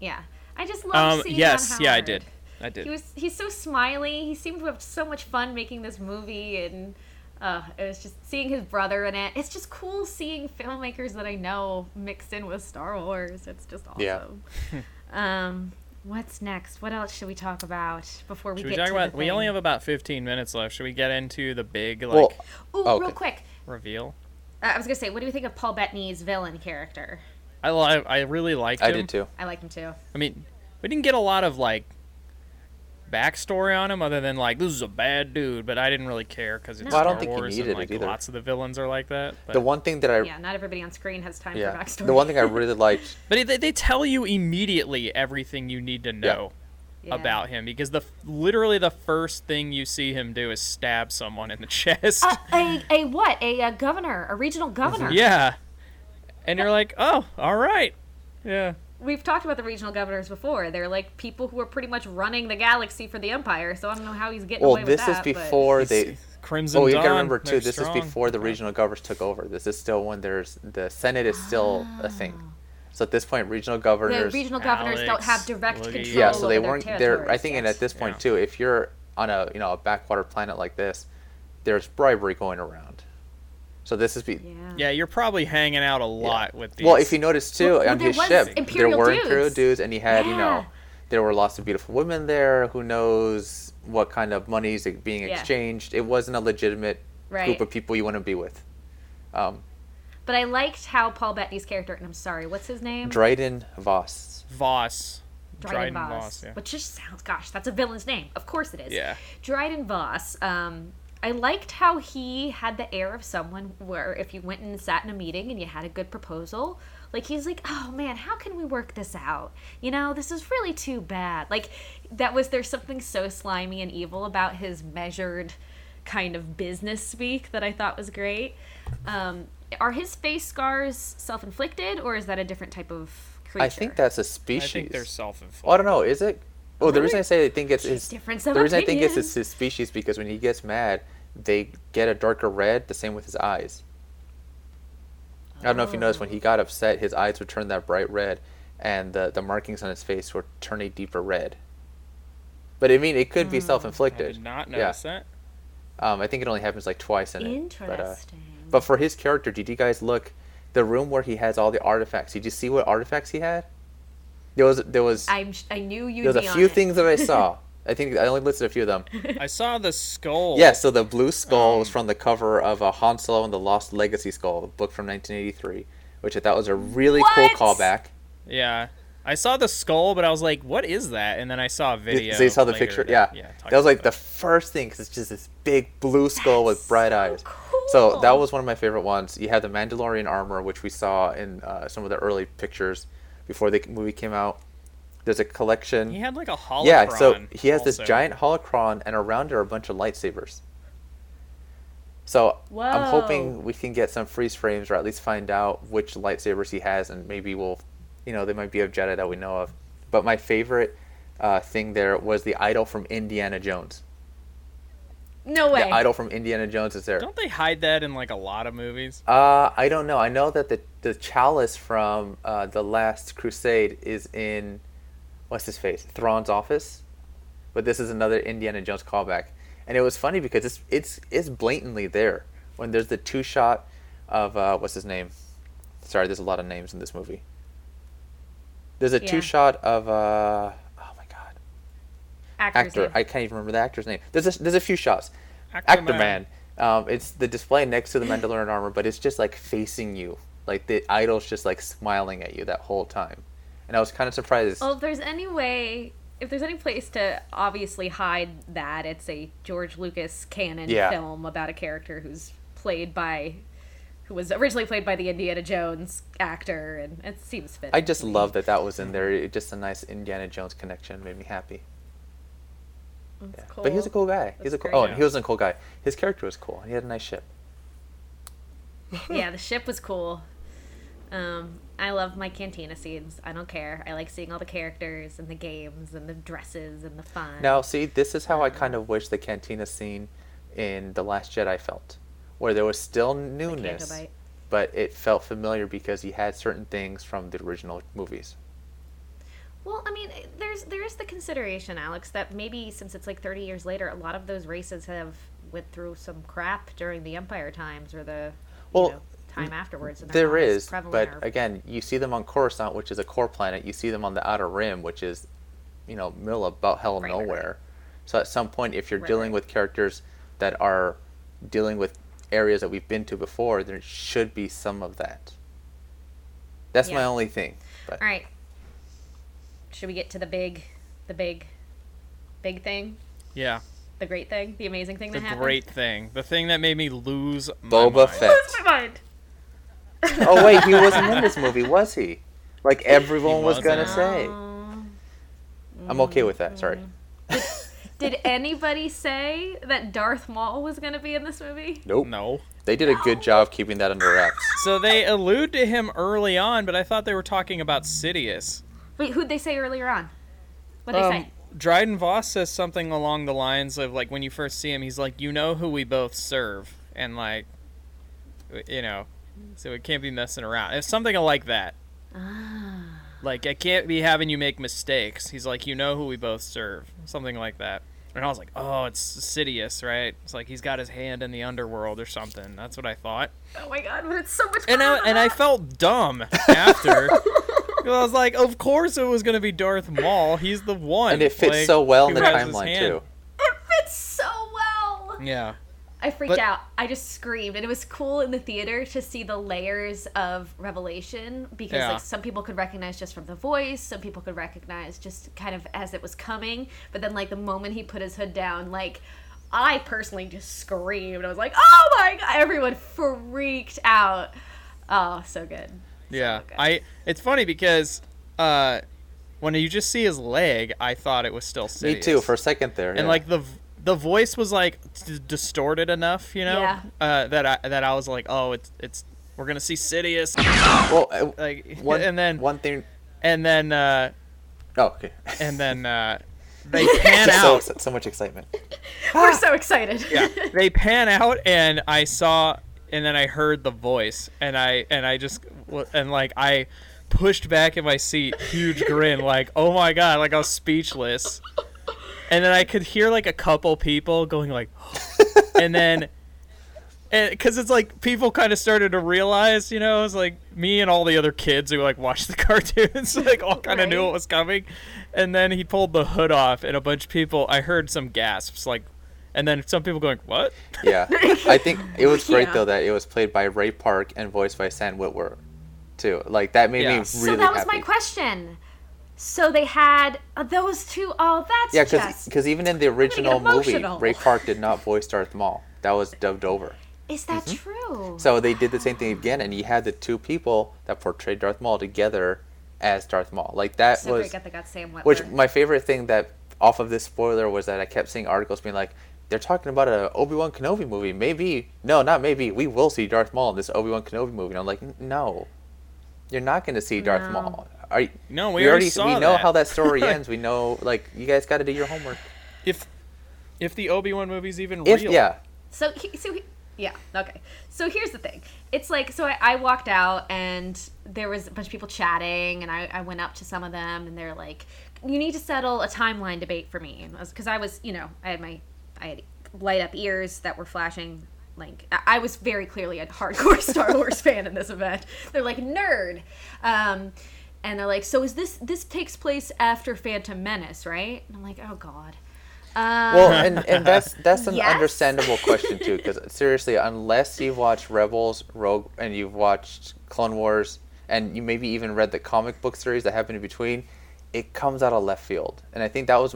Yeah, I just love Um. seeing Yes. Ron Yeah, I did. I did. He was he's so smiley. He seemed to have so much fun making this movie, and uh, it was just seeing his brother in it. It's just cool seeing filmmakers that I know mixed in with Star Wars. It's just awesome. Yeah. (laughs) um, what's next? What else should we talk about before we Should we get talk to about? the We only have about 15 minutes left. Should we get into the big like Well, Ooh, okay. real quick. reveal? Uh, I was gonna say, what do you think of Paul Bettany's villain character? I li- I really liked I him. did too. I like him too. I mean, we didn't get a lot of like backstory on him other than like this is a bad dude, but I didn't really care because it's Well, I don't think you Wars needed and it like either. lots of the villains are like that. But, The one thing that I Yeah, not everybody on screen has time yeah, for backstory. the one thing I really (laughs) liked. but they, they tell you immediately everything you need to know Yeah. about him because the literally the first thing you see him do is stab someone in the (laughs) chest. Uh, a a what? A, uh governor, a regional governor. yeah, and you're like, oh, all right, yeah. We've talked about the regional governors before. They're like people who are pretty much running the galaxy for the Empire. So I don't know how he's getting Well, away this with is that. but- before they. Crimson Oh, you Dawn. gotta remember too. This strong. is before the regional governors took over. This is still when there's the Senate is still a thing. Ah. So at this point, regional governors. the governors. regional governors don't have direct Woody. control. yeah, so they their weren't. They're. I territories think, and at this point Yeah. too, if you're on a you know a backwater planet like this, there's bribery going around. So this is be. Yeah. Yeah, you're probably hanging out a lot with these. Well, if you notice too, Well, on his ship, Imperial there were dudes. Imperial dudes, and he had, you know, there were lots of beautiful women there. Who knows what kind of money is being Yeah. exchanged? It wasn't a legitimate Right. group of people you want to be with. Um, But I liked how Paul Bettany's character, and I'm sorry, what's his name? Dryden Voss. Voss, Dryden, Dryden Voss, yeah. which just sounds, gosh, that's a villain's name. Of course it is. Yeah. Dryden Voss. Um, I liked how he had the air of someone where if you went and sat in a meeting and you had a good proposal, Like he's like, "Oh man, how can we work this out? You know, this is really too bad." Like that was there's something so slimy and evil about his measured kind of business speak that I thought was great. Um, are his face scars self-inflicted or is that a different type of creature? I think that's a species. I think they're self-inflicted. Oh, I don't know. Is it? Oh, the reason I say I think it's his. difference The of reason I think it's opinions. his, his species because when he gets mad, they get a darker red. The same with his eyes. I don't know if you noticed when he got upset, his eyes would turn that bright red, and the the markings on his face would turn a deeper red. But I mean, it could be I self-inflicted. did not Yeah. that. Um, I think it only happens like twice in it. But, uh, Interesting. but for his character, did you guys look the room where he has all the artifacts? Did you see what artifacts he had? There was there was I'm, I knew you'd there was be a on few it. things that I saw. (laughs) I think I only listed a few of them. (laughs) I saw the skull. Yeah, so the blue skull was Um, from the cover of a Han Solo and the Lost Legacy Skull, the book from 1983, which I thought was a really What? cool callback. Yeah. I saw the skull, but I was like, "What is that?" And then I saw a video. so you saw the later picture? that- Yeah. yeah that was like the talking first thing because it's just this big blue skull with That's bright so eyes. So that was one of my favorite ones. You have the Mandalorian armor, which we saw in uh, some of the early pictures before the movie came out. There's a collection. He had like a holocron. yeah, so he has this giant holocron, and around it are a bunch of lightsabers. So I'm hoping we can get some freeze frames, or at least find out which lightsabers he has, and maybe we'll, you know, they might be of Jedi that we know of. But my favorite uh, thing there was the idol from Indiana Jones. No way. The idol from Indiana Jones is there. Don't they hide that in like a lot of movies? Uh, I don't know. I know that the the chalice from uh, the Last Crusade is in what's his face Thrawn's office, but this is another Indiana Jones callback, and it was funny because it's it's it's blatantly there when there's the two shot of uh, what's his name. Sorry, there's a lot of names in this movie. There's a Yeah. two shot of uh oh my god Actor's actor name. I can't even remember the actor's name. There's a, there's a few shots. Aquaman. Actorman. Um, it's the display next to the Mandalorian armor, but it's just like facing you. Like the idol's just like smiling at you that whole time. And I was kind of surprised. Well, if there's any way, if there's any place to obviously hide that, it's a George Lucas canon Yeah. film about a character who's played by, who was originally played by the Indiana Jones actor, and it seems fitting. I just love that that was in there. It, just a nice Indiana Jones connection made me happy. That's Yeah. cool. But he was a cool guy. He's a cool. great. Oh, and he wasn't a cool guy. His character was cool. He had a nice ship. (laughs) yeah, the ship was cool. Um, I love my cantina scenes. I don't care. I like seeing all the characters and the games and the dresses and the fun. Now, see, this is how I um, kind of wish the cantina scene in The Last Jedi felt, where there was still newness, but it felt familiar because you had certain things from the original movies. Well, I mean, there's there is the consideration, Alex, that maybe since it's like 30 years later, a lot of those races have went through some crap during the Empire times or the Well, know, time afterwards. And they're There not as is, prevalent but or- again, you see them on Coruscant, which is a core planet. You see them on the Outer Rim, which is, you know, middle of about hell of Right, right, right. nowhere. So at some point, if you're Right, dealing right. with characters that are dealing with areas that we've been to before, there should be some of that. That's my only thing. But all right. Should we get to the big, the big, big thing, Yeah, the great thing, the amazing thing the that happened? The great thing, the thing that made me lose my Boba mind. Fett. (laughs) Lose my mind. (laughs) oh wait, he wasn't in this movie, was he? Like everyone was wasn't. gonna say. I'm okay with that. Sorry. Did anybody say that Darth Maul was going to be in this movie? Nope. No. They did a good job keeping that under wraps. (laughs) So they allude to him early on, but I thought they were talking about Sidious. Wait, who'd they say earlier on? What'd they Um, say? Dryden Voss says something along the lines of like when you first see him, he's like, "You know who we both serve," and like, you know, so it can't be messing around. It's something like that. Ah. Like I can't be having you make mistakes. He's like, "You know who we both serve," something like that. And I was like, "Oh, it's Sidious, right?" It's like he's got his hand in the underworld or something. That's what I thought. Oh my god, but it's so much And I, and I felt dumb after. 'Cause (laughs) I was like, of course it was gonna be Darth Maul. He's the one. And it fits like, so well in the timeline too. It fits so well. Yeah. I freaked But- out. I just screamed, and it was cool in the theater to see the layers of revelation because Yeah. like some people could recognize just from the voice, some people could recognize just kind of as it was coming, but then like the moment he put his hood down, like I personally just screamed. I was like, "Oh my god!" Everyone freaked out. Oh, so good. Yeah, good. I. It's funny because uh, when you just see his leg, I thought it was still Sidious. Me too. For a second there. and like the v- the voice was like d- distorted enough, you know, Yeah. uh, that I that I was like, oh, it's it's we're gonna see Sidious, well, uh, like, one and then one thing. and then uh, Oh, okay. (laughs) and then uh, they pan so, out. so so much excitement. (laughs) We're so excited. yeah (laughs) they pan out and i saw and then i heard the voice and i and i just and like i pushed back in my seat huge grin like oh my god like i was speechless and then i could hear like a couple people going like (gasps) and then and because it's like people kind of started to realize you know it's like me and all the other kids who like watched the (laughs) cartoons (laughs) like all kind of knew Right. what was coming and then he pulled the hood off and a bunch of people i heard some gasps like and then some people going what Yeah, (laughs) I think it was great Yeah. though that it was played by Ray Park and voiced by Sam Witwer, too. Like that made Yeah. me So really so that was happy. my question. So they had uh, those two oh that's Yeah, because even in the original movie. Ray Park did not voice Darth Maul. That was dubbed over. Is that Mm-hmm. true? So they did the same thing again, and you had the two people that portrayed Darth Maul together as Darth Maul. Like that so was, they got Sam which my favorite thing that off of this spoiler was that I kept seeing articles being like, they're talking about a Obi Wan Kenobi movie. Maybe no, not maybe. We will see Darth Maul in this Obi Wan Kenobi movie. And I'm like, no, you're not going to see Darth No. Maul. Are you, No, we already saw we know how that story (laughs) ends. We know like you guys got to do your homework. if if the obi-wan movie's even If real yeah, So, he- so he, yeah, okay. So here's the thing. It's like, so I, I walked out and there was a bunch of people chatting, and I, I went up to some of them, and they're like, "You need to settle a timeline debate for me," because I was, you know, I had my, I had light up ears that were flashing. Like I I was very clearly a hardcore (laughs) Star Wars fan in this event. They're like nerd, um, and they're like, "So is this this takes place after Phantom Menace, right?" And I'm like, "Oh God." Um, Well, and, and that's that's an (laughs) Yes. understandable question too, because seriously, unless you've watched Rebels, Rogue, and you've watched Clone Wars, and you maybe even read the comic book series that happened in between, it comes out of left field. And I think that was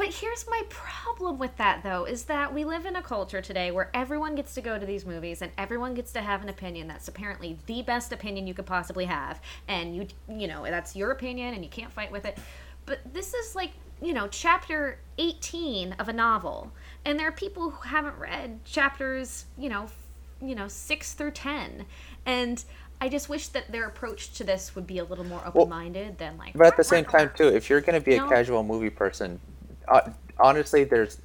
But here's my problem with that, though, is that we live in a culture today where everyone gets to go to these movies and everyone gets to have an opinion that's apparently the best opinion you could possibly have, and you, you know, that's your opinion and you can't fight with it. But this is like, you know, chapter 18 of a novel, and there are people who haven't read chapters, you know, you know, six through ten, and. I just wish that their approach to this would be a little more open-minded than like. But at the same time, too, if you're going to be a casual movie person, uh, honestly, there's,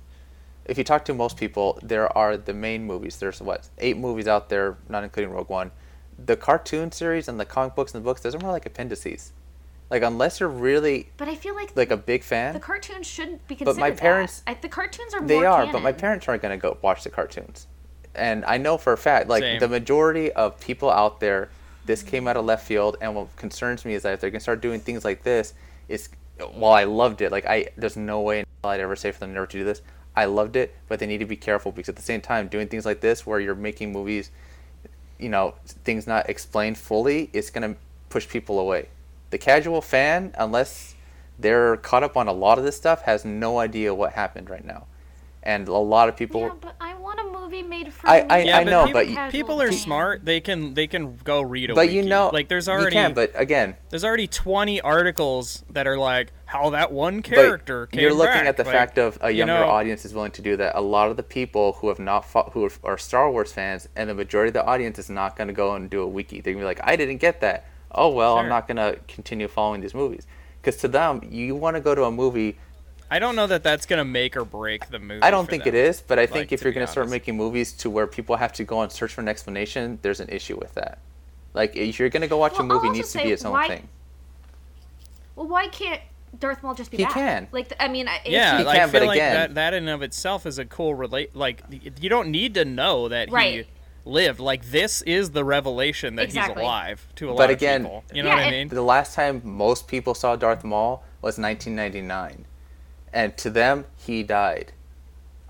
if you talk to most people, there are the main movies. There's what eight movies out there, not including Rogue One. The cartoon series and the comic books and the books, those are more like appendices. Like unless you're really But I feel like like a big fan, The cartoons shouldn't be considered. But considered my that. parents- I, the cartoons are they more are, but my parents aren't going to go watch the cartoons. And I know for a fact, like Same. the majority of people out there, this came out of left field. And what concerns me is that if they're going to start doing things like this, it's while I loved it, like I there's no way I'd ever say for them never to do this. I loved it, but they need to be careful because at the same time, doing things like this where you're making movies, you know, things not explained fully, it's to push people away. The casual fan, unless they're caught up on a lot of this stuff, has no idea what happened right now. And a lot of people Yeah, but I want a movie made for. I- I- yeah, I know, people, but you- Casual people are smart. They can they can go read a but you know like there's already. you already can but again. there's already 20 articles that are like how that one character came you're looking back. at the Like, fact of a you younger know, audience is willing to do that. A lot of the people who have not fought, who are Star Wars fans and the majority of the audience is not going to go and do a wiki. They're going to be like I didn't get that. Oh well I'm not going to continue following these movies. Because to them you want to go to a movie I don't know that that's gonna make or break the movie. I don't think them. it is but I like, think if you're going to start making movies to where people have to go and search for an explanation there's an issue with that like if you're going to go watch Well, a movie it needs also to be its own why- thing Well, why can't Darth Maul just be He back? can. Like, I mean, I- Yeah, He he- I can, but like again- that that in and of itself is a cool relate. Like you don't need to know that he lived. Like this is the revelation that Exactly. he's alive to a lot But of again- people. You know Yeah, what I mean? the last time most people saw Darth Maul was 1999, and to them he died.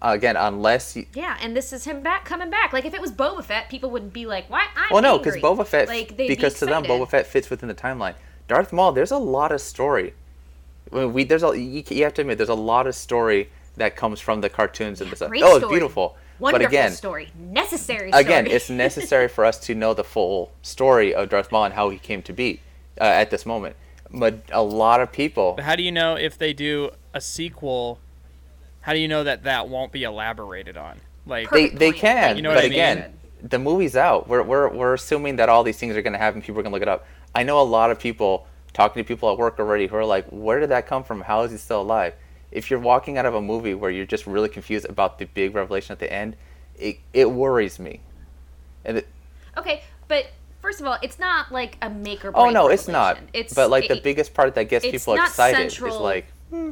Uh, again, unless you, yeah, and this is him back coming back. Like, if it was Boba Fett, people wouldn't be like, "What?" I'm well, no, because angry. Boba Fett, Like, they'd be because to them excited. Boba Fett fits within the timeline. Darth Maul, there's a lot of story. When we there's a you, you have to admit there's a lot of story that comes from the cartoons and the stuff. great Oh, it's beautiful. Wonderful again- story. Necessary story. Again, it's necessary for us to know the full story of Darth Maul and how he came to be uh, at this moment. But a lot of people, But how do you know if they do a sequel? How do you know that that won't be elaborated on? Like, they they can, You know but what I mean? again, the movie's out. We're, we're, we're assuming that all these things are going to happen. People are going to look it up. I know a lot of people talking to people at work already who are like, where did that come from? How is he still alive? If you're walking out of a movie where you're just really confused about the big revelation at the end, it, it worries me. And it, Okay, but first of all, it's not like a make or oh, break. oh no, it's not. It's but like the it- biggest part that gets people not excited is central- like, hmm.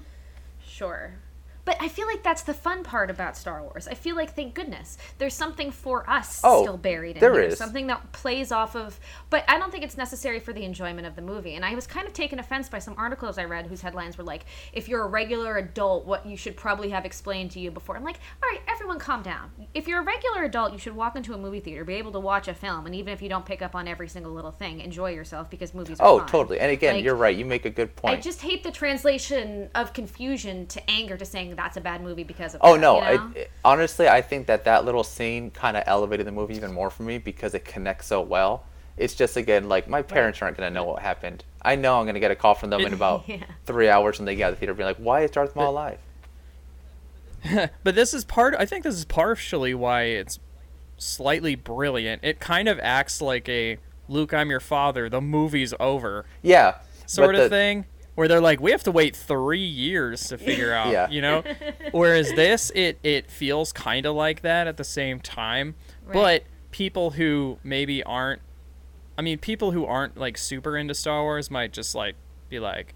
Sure. But I feel like that's the fun part about Star Wars. I feel like, thank goodness, there's something for us Oh, still buried in there here. is. Something that plays off of. But I don't think it's necessary for the enjoyment of the movie. And I was kind of taken offense by some articles I read whose headlines were like, if you're a regular adult, what you should probably have explained to you before. I'm like, all right, everyone calm down. If you're a regular adult, you should walk into a movie theater, be able to watch a film, and even if you don't pick up on every single little thing, enjoy yourself because movies are oh, fun. totally. And again, Like, you're right. You make a good point. I just hate the translation of confusion to anger to saying that's a bad movie because of Oh that, no! you know? I, I- honestly, I think that that little scene kind of elevated the movie even more for me because it connects so well. It's just again like my parents aren't gonna know what happened. I know I'm gonna get a call from them in (laughs) about Yeah. three hours when they get out of the theater, being like, "Why is Darth Maul alive?" (laughs) but this is part. I think this is partially why it's slightly brilliant. It kind of acts like a Luke, I'm your father. The movie's over, Yeah, sort of the- thing. Where they're like, we have to wait three years to figure (laughs) out, Yeah. you know. (laughs) Whereas this, it it feels kind of like that at the same time. Right. But people who maybe aren't, I mean, people who aren't like super into Star Wars might just like be like,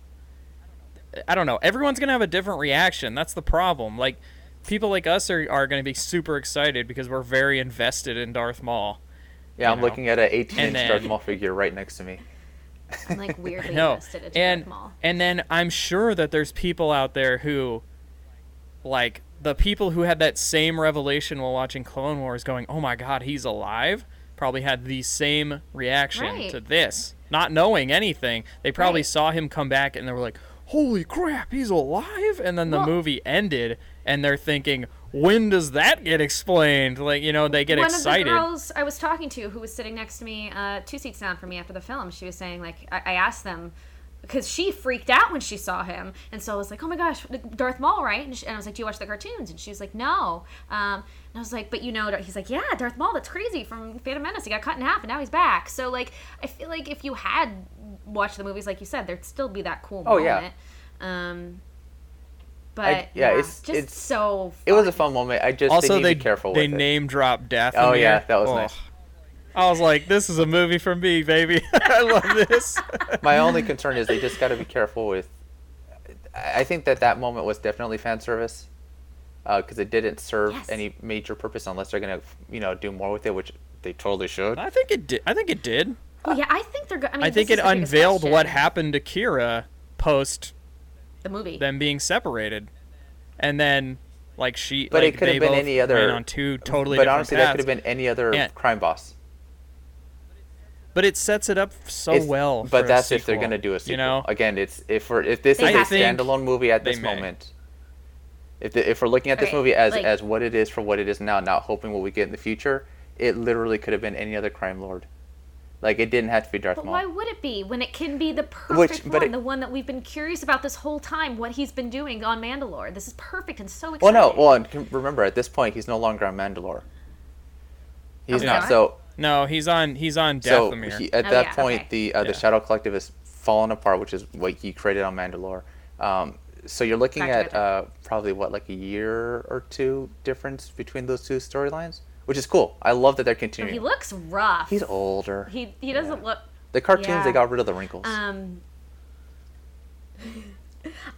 I don't know. Everyone's gonna have a different reaction. That's the problem. Like, people like us are are gonna be super excited because we're very invested in Darth Maul. Yeah, I'm know. looking at an 18 inch Darth Maul figure right next to me. I'm like (laughs) weirdly No, invested in and Maul. and then I'm sure that there's people out there who, like the people who had that same revelation while watching Clone Wars, going, "Oh my God, he's alive," probably had the same reaction Right. to this, not knowing anything. They probably Right. saw him come back and they were like, "Holy crap, he's alive!" And then the Well- movie ended, and they're thinking, "When does that get explained?" Like you know, they get One excited. of the girls I was talking to, who was sitting next to me, uh, two seats down from me after the film, she was saying like I, I asked them because she freaked out when she saw him, and so I was like, "Oh my gosh, Darth Maul, right?" And, she, and I was like, "Do you watch the cartoons?" And she was like, "No." Um, and I was like, "But you know," he's like, "Yeah, Darth Maul, that's crazy from Phantom Menace. He got cut in half, and now he's back." So like, I feel like if you had watched the movies, like you said, there'd still be that cool Oh, yeah. moment. Um, but I- yeah, yeah, it's- just it's- so. It was a fun. fun moment. I just also, they they be careful they with it. Name drop death. Oh, in yeah, here. that was Oh. nice. I was like, this is a movie for me, baby. (laughs) I love this. (laughs) My only concern is they just got to be careful with. I I think that that moment was definitely fan service, uh, because it didn't serve Yes. any major purpose unless they're gonna, you know, do more with it, which they totally should. I think it did. I think it did. Oh yeah, I think they're. Go- I, mean, I think this it is the biggest unveiled what happened to Qi'ra post The movie. them being separated, and then like she. But it could have been any other- on two totally but different honestly, that could have been any other And- crime boss. But it sets it up so It's- well. But for a that's if they're gonna do a sequel. You know, Again, it's if we're if this They is a standalone movie at this may. moment. If the, if we're looking at this Okay, movie as like- as what it is for what it is now, not hoping what we get in the future, it literally could have been any other crime lord. Like it didn't have to be Darth but Maul. why would it be when it can be the perfect Which- but one, it- the one that we've been curious about this whole time, what he's been doing on Mandalore? This is perfect and so exciting. Well, no. Well, and remember at this point he's no longer on Mandalore. He's Oh, not. he's So no, he's on. He's on so he, at Oh, that yeah, point okay. the uh, the Yeah. Shadow Collective is fallen apart, which is what he created on Mandalore. Um, so you're looking Gotcha, at uh, probably what like a year or two difference between those two storylines, which is cool. I love that they're continuing. he looks rough. He's older. he he doesn't Yeah. look. the cartoons yeah. they got rid of the wrinkles. Um, (laughs)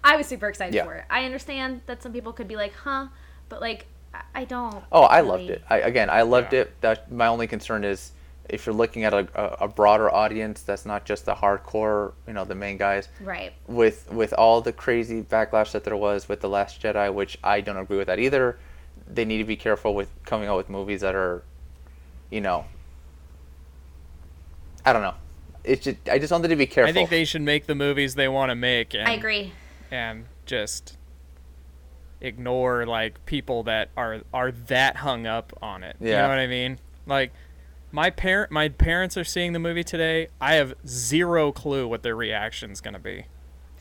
I was super excited Yeah. for it. I understand that some people could be like, "Huh," but like, I- I don't. oh, I really- loved it. I, again, I loved Yeah. it. That my only concern is if you're looking at a, a, a broader audience that's not just the hardcore, you know, the main guys. Right. with with all the crazy backlash that there was with the Last Jedi, which I don't agree with that either. They need to be careful with coming out with movies that are, you know, I don't know. It's just I just wanted to be careful. I think they should make the movies they want to make. And, I agree. And just ignore like people that are are that hung up on it. Yeah. You know what I mean? Like my parent my parents are seeing the movie today. I have zero clue what their reaction's going to be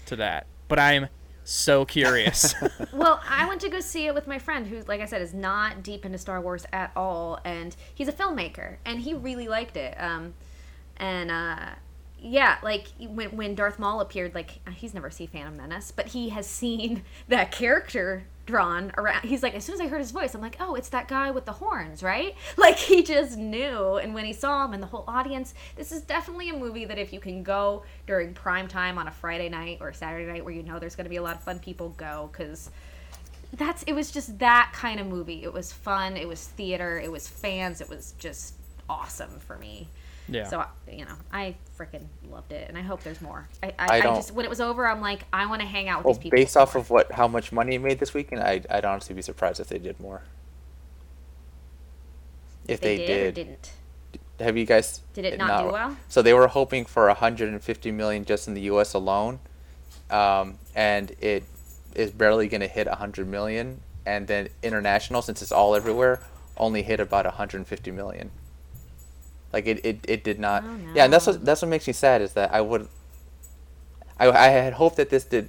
to that. But I'm so curious. (laughs) well, I went to go see it with my friend who, like I said, is not deep into Star Wars at all, and he's a filmmaker, and he really liked it. Um, and uh, yeah, like when when Darth Maul appeared, like he's never seen Phantom Menace, but he has seen (laughs) that character drawn around. He's like, as soon as I heard his voice, I'm like, oh, it's that guy with the horns, right? (laughs) Like he just knew. And when he saw him and the whole audience, this is definitely a movie that if you can go during prime time on a Friday night or Saturday night where you know there's going to be a lot of fun people, go because that's it was just that kind of movie. It was fun. It was theater. It was fans. It was just awesome for me. Yeah. So you know, I freaking loved it, and I hope there's more. I, I, I I, don't- just when it was over, I'm like, I want to hang out with Well, these people. based off more. of what how much money it made this weekend, I, I'd honestly be surprised if they did more. If they, they, did, or did, didn't. have you guys? Did it not do well? So they were hoping for 150 million just in the U.S. alone, um, and it is barely going to hit 100 million. And then international, since it's all everywhere, only hit about 150 million. Like it, it, it did not. Oh, Yeah, and that's what that's what makes me sad is that I would. I, I had hoped that this did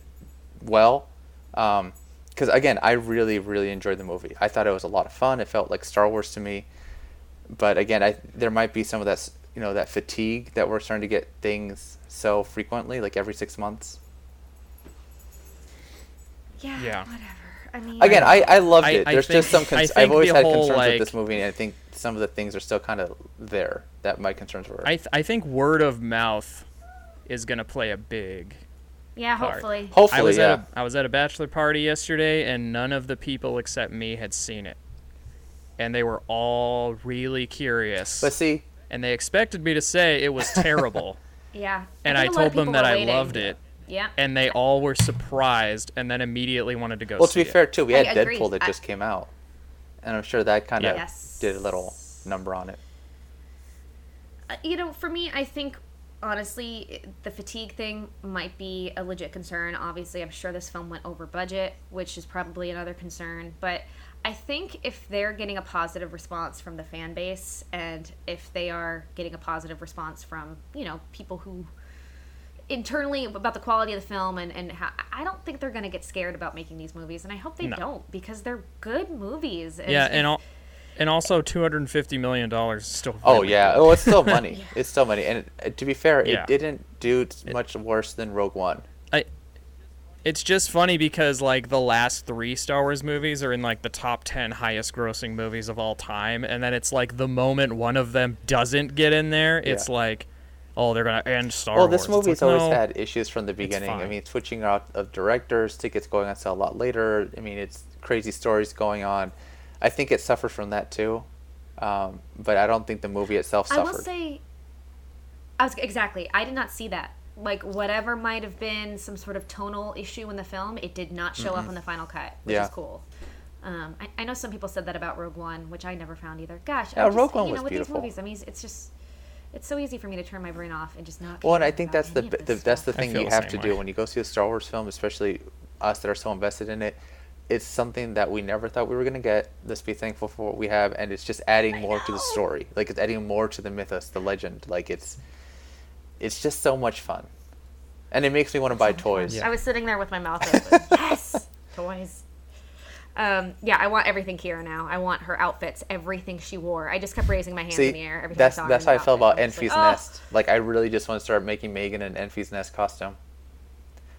well, um, because again, I really really enjoyed the movie. I thought it was a lot of fun. It felt like Star Wars to me, but again, I there might be some of that you know that fatigue that we're starting to get things so frequently, like every six months. Yeah. Yeah. Whatever. I mean, Again, I, I loved I- it. I There's just some. think- (laughs) I Cons- I've always had whole, concerns like- with this movie, and I think some of the things are still kind of there that my concerns were. I th- I think word of mouth is going to play a big yeah. part. Hopefully. Hopefully, I was yeah. at a I was at a bachelor party yesterday and none of the people except me had seen it. And they were all really curious. but see, and they expected me to say it was terrible. (laughs) Yeah. and I think a lot of told them that were I loved it. Yeah. And they all were surprised and then immediately wanted to go well, to see be it. fair too, we I had agree. Deadpool that I- just came out, and I'm sure that kind of Yes. did a little number on it. Uh, you know, for me, I think honestly, the fatigue thing might be a legit concern. Obviously, I'm sure this film went over budget, which is probably another concern. But I think if they're getting a positive response from the fan base, and if they are getting a positive response from you know people who internally about the quality of the film and, and how I don't think they're going to get scared about making these movies and I hope they No. don't because they're good movies. Yeah, and al- and also 250 million dollars is still Oh really yeah. good. Oh, it's still (laughs) money. It's still money, and uh, to be fair, Yeah. it didn't do t- much worse than Rogue One. I it's just funny because like the last three Star Wars movies are in like the top 10 highest grossing movies of all time and then it's like the moment one of them doesn't get in there it's Yeah. like oh they're going to end Star well, Wars. this It's movie's like, always no. had issues from the beginning. I mean, switching out of directors, tickets going on sale a lot later. I mean, it's crazy stories going on. I think it suffered from that too, um, but I don't think the movie itself suffered. I will say, I was exactly. I did not see that. Like whatever might have been some sort of tonal issue in the film, it did not show up in the final cut, which Yeah. is cool. Um, I, I know some people said that about Rogue One, which I never found either. Gosh, Yeah, I just, Rogue One you was know, with beautiful. these movies, I mean, it's just it's so easy for me to turn my brain off and just not. Well, and I think that's the, any of b- the that's the thing you the have same to do when you go see a Star Wars film, especially us that are so invested in it. It's something that we never thought we were gonna get. Let's be thankful for what we have, and it's just adding more to the story. Like it's adding more to the mythos, the legend. Like it's, it's just so much fun, and it makes me want to buy toys. Yeah. I was sitting there with my mouth (laughs) open. yes, toys. Um, yeah, I want everything Qi'ra now. I want her outfits, everything she wore. I just kept raising my hands See, in the air every time that's I saw that's how I felt about I'm Enfys like, oh. Nest. Like I really just want to start making Megan an Enfys Nest costume.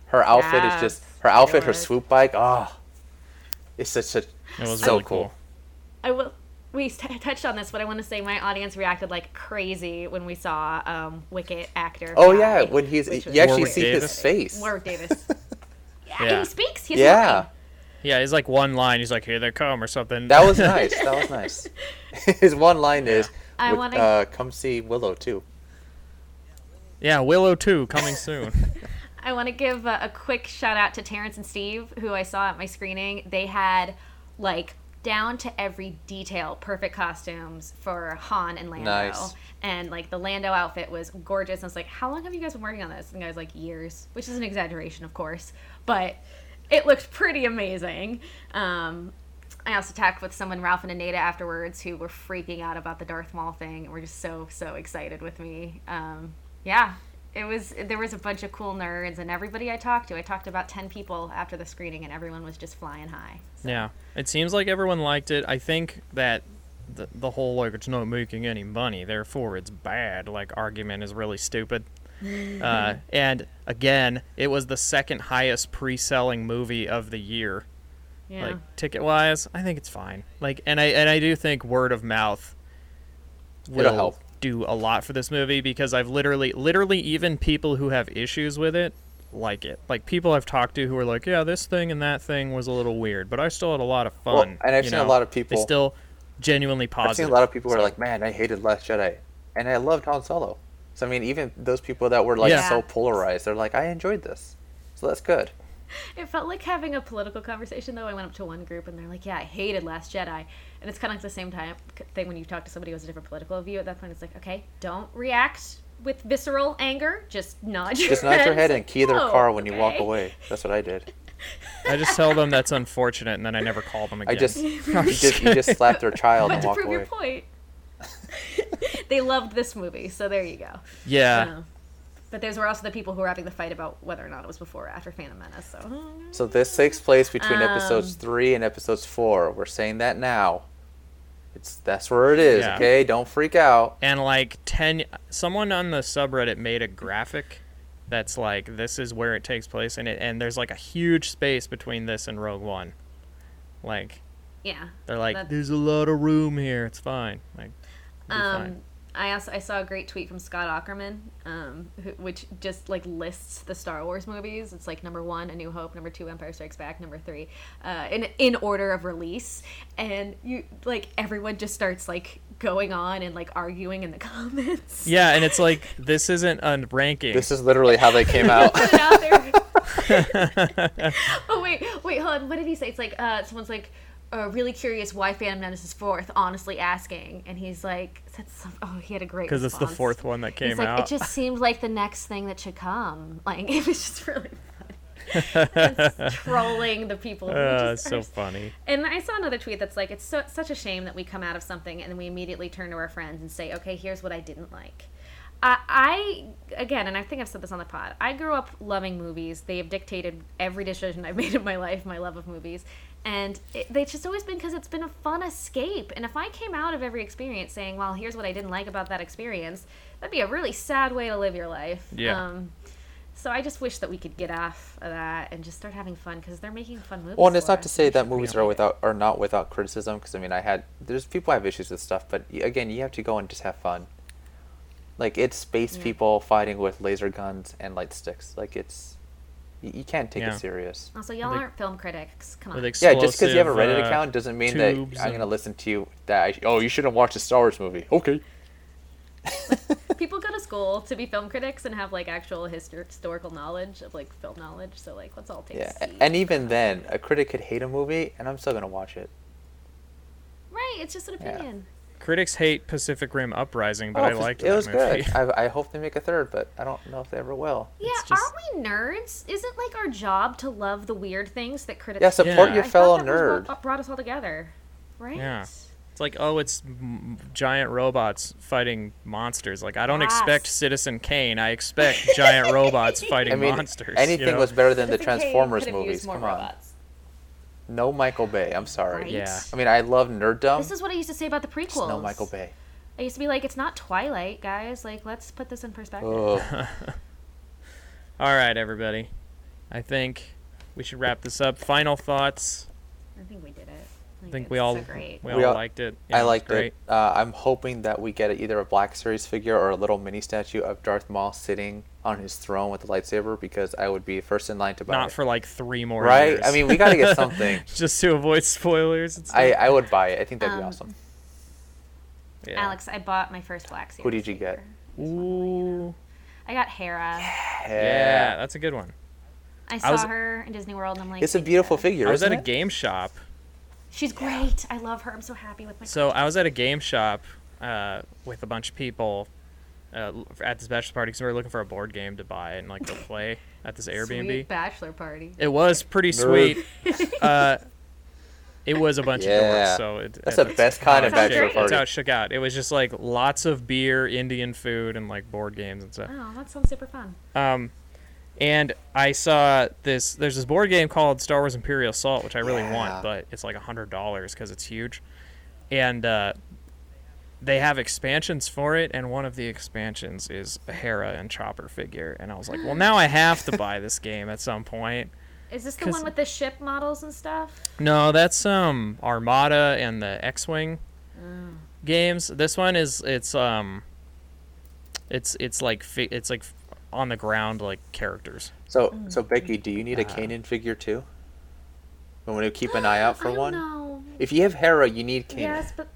Her outfit is just her outfit, her swoop bike. Oh, it's such a It was so really cool. cool. I will. We t- touched on this, but I want to say my audience reacted like crazy when we saw um, Wicket actor. Oh yeah, when he's you actually Warwick see Davis? his face. Warwick Davis. (laughs) Yeah, Yeah. he speaks. He's Yeah. line. Yeah, he's like one line. He's like, "Here they come" or something. That was (laughs) nice. That was nice. (laughs) His one line is, I wanna- uh, "Come see Willow too." yeah, Willow 2 coming soon. (laughs) I want to give a, a quick shout out to Terrence and Steve, who I saw at my screening. They had like down to every detail perfect costumes for Han and Lando. Nice. And like the Lando outfit was gorgeous. I was like, how long have you guys been working on this? And the guy's like, years, which is an exaggeration, of course. But it looked pretty amazing. Um, I also talked with someone, Ralph and Anita, afterwards, who were freaking out about the Darth Maul thing and were just so so excited with me. Um, yeah, it was there was a bunch of cool nerds and everybody I talked to. I talked to about ten people after the screening, and everyone was just flying high. So, Yeah, it seems like everyone liked it. I think that the, the whole like it's not making any money, therefore it's bad like argument is really stupid. (laughs) uh, and again, it was the second highest pre-selling movie of the year. yeah. Like ticket wise, I think it's fine. Like, and I and I do think word of mouth will It'll help. do a lot for this movie because I've literally, literally, even people who have issues with it like it. Like people I've talked to who are like, yeah, this thing and that thing was a little weird, but I still had a lot of fun. Well, and I've you seen a lot of They people- still genuinely positive. I've seen a lot of people who are like, "Man, I hated Last Jedi," and I loved Han Solo. So I mean, even those people that were like Yeah. so polarized, they're like, "I enjoyed this," so that's good. It felt like having a political conversation, though. I went up to one group and they're like, "Yeah, I hated Last Jedi," and it's kind of like the same time thing when you talk to somebody who has a different political view. At that point, it's like, okay, don't react with visceral anger. Just nod your Just nod your head and key their "Oh, car when you walk away. That's what I did. I just tell them that's unfortunate, and then I never call them again. I just I'm (laughs) you just you just slap their (laughs) child But and to walk prove your point, (laughs) they loved this movie, so there you go. yeah. Uh, but those were also the people who were having the fight about whether or not it was before or after Phantom Menace. So So this takes place between episodes Um, three and episodes four. We're saying that now. It's that's where it is. Yeah. Okay, don't freak out. and like 10 someone on the subreddit made a graphic that's like this is where it takes place and it and there's like a huge space between this and rogue one like yeah, they're like That- there's a lot of room here it's fine like fine. Um, I also I saw a great tweet from Scott Aukerman, um, who, which just like lists the Star Wars movies. It's like number one, A New Hope; number two, Empire Strikes Back; number three, uh, in in order of release. And you like everyone just starts like going on and like arguing in the (laughs) comments. yeah and it's like this isn't a ranking This is literally how they came out. Put it out there. oh wait, wait, hold on. What did he say? It's like uh, someone's like. Uh, really curious why Phantom Menace is fourth. Honestly, asking, and he's like, some, "Oh, he had a great." because it's the fourth one that came He's like, out it just seemed like the next thing that should come. (laughs) Like it was just really. (laughs) Trolling the people. Who uh, just so are- funny And I saw another tweet that's like, it's so, such a shame that we come out of something and then we immediately turn to our friends and say, okay, here's what I didn't like. I, I again, and I think I've said this on the pod. I grew up loving movies. They have dictated every decision I've (laughs) made in my life. My love of movies, and it, they've just always been because it's been a fun escape. And if I came out of every experience saying, "Well, here's what I didn't like about that experience," that'd be a really sad way to live your life. Yeah. Um, so I just wish that we could get off of that and just start having fun because they're making fun movies. Well, and it's for not to say We that movies are without are not without criticism. Because I mean, I had there's people have issues with stuff, but again, you have to go and just have fun. Like it's space Yeah. people fighting with laser guns and light sticks. Like it's you, you can't take Yeah. it serious. Also, y'all With aren't film critics. Come on. Yeah, just because you have a Reddit uh, account doesn't mean that I'm tubes gonna listen to you. That I, oh, you shouldn't watch a Star Wars movie. Okay. (laughs) (laughs) People go to school to be film critics and have like actual histor- historical knowledge of like film knowledge. So like, let's all take Yeah, a a- and even then, a critic could hate a movie, and I'm still gonna watch it. right, it's just an Yeah. Opinion. critics hate pacific rim uprising but Oh, i it liked it that was movie. good. I, I hope they make a third, but I don't know if they ever will. Yeah, just- aren't we nerds? Isn't like our job to love the weird things that critics? Yeah, support Yeah. your I thought fellow that was nerd. What brought us all together, right? Yeah. It's like, oh, it's m- giant robots fighting monsters. Like, I don't Yes. expect Citizen Kane. I expect giant robots (laughs) fighting I mean, monsters. anything you know? was better than the Citizen Kane Transformers movies. used more Come on, robots. No Michael Bay. I'm sorry. Right? Yeah. I mean, I love nerddom. This is what I used to say about the just prequels. no Michael Bay. I used to be like, it's not Twilight, guys. Like, let's put this in perspective. Ugh. (laughs) All right, everybody. I think we should wrap this up. Final thoughts. I think we did it. I think we all so great. we We all all- liked it. I Yeah, liked great. it. Uh, I'm hoping that we get either a Black Series figure or a little mini statue of Darth Maul sitting on his throne with a lightsaber because I would be first in line to buy Not it. for like three more right? years. I mean, we got to get something. (laughs) just to avoid spoilers. And stuff. I, I would buy it. I think that'd be Um, awesome. yeah. Alex, I bought my first Black Series. Who did you get? figure. Ooh. I got Hera. Yeah, that's a good one. I saw was- her in Disney World, and I'm like, It's a beautiful you." figure. I was at isn't a it? game shop. She's great. I love her. I'm so happy with my. So I was at a game shop uh, with a bunch of people, uh, at this bachelor party because we were looking for a board game to buy and like to (laughs) play at this Airbnb. Sweet bachelor party. It was pretty Nerd. sweet. (laughs) uh, it was a bunch of Yeah. dorks, so it, That's it- the best kind of bachelor great. That's how it shook out. It was just like lots of beer, Indian food, and like board games and stuff. Oh, that sounds super fun. Um, and I saw this. There's this board game called Star Wars Imperial Assault, which I really Yeah. want, but it's like a hundred dollars because it's huge. And uh, they have expansions for it, and one of the expansions is a Hera and Chopper figure. And I was like, well, now I have to buy this game at some point. (laughs) Is this the one with the ship models and stuff? No, that's um Armada and the X-wing games. This one is it's um it's it's like it's like on the ground like characters. So, so Becky, do you need a Uh, Kanan figure too? We want to keep an eye out for I don't one. know. If you have Hera, you need Kanan. Yes, but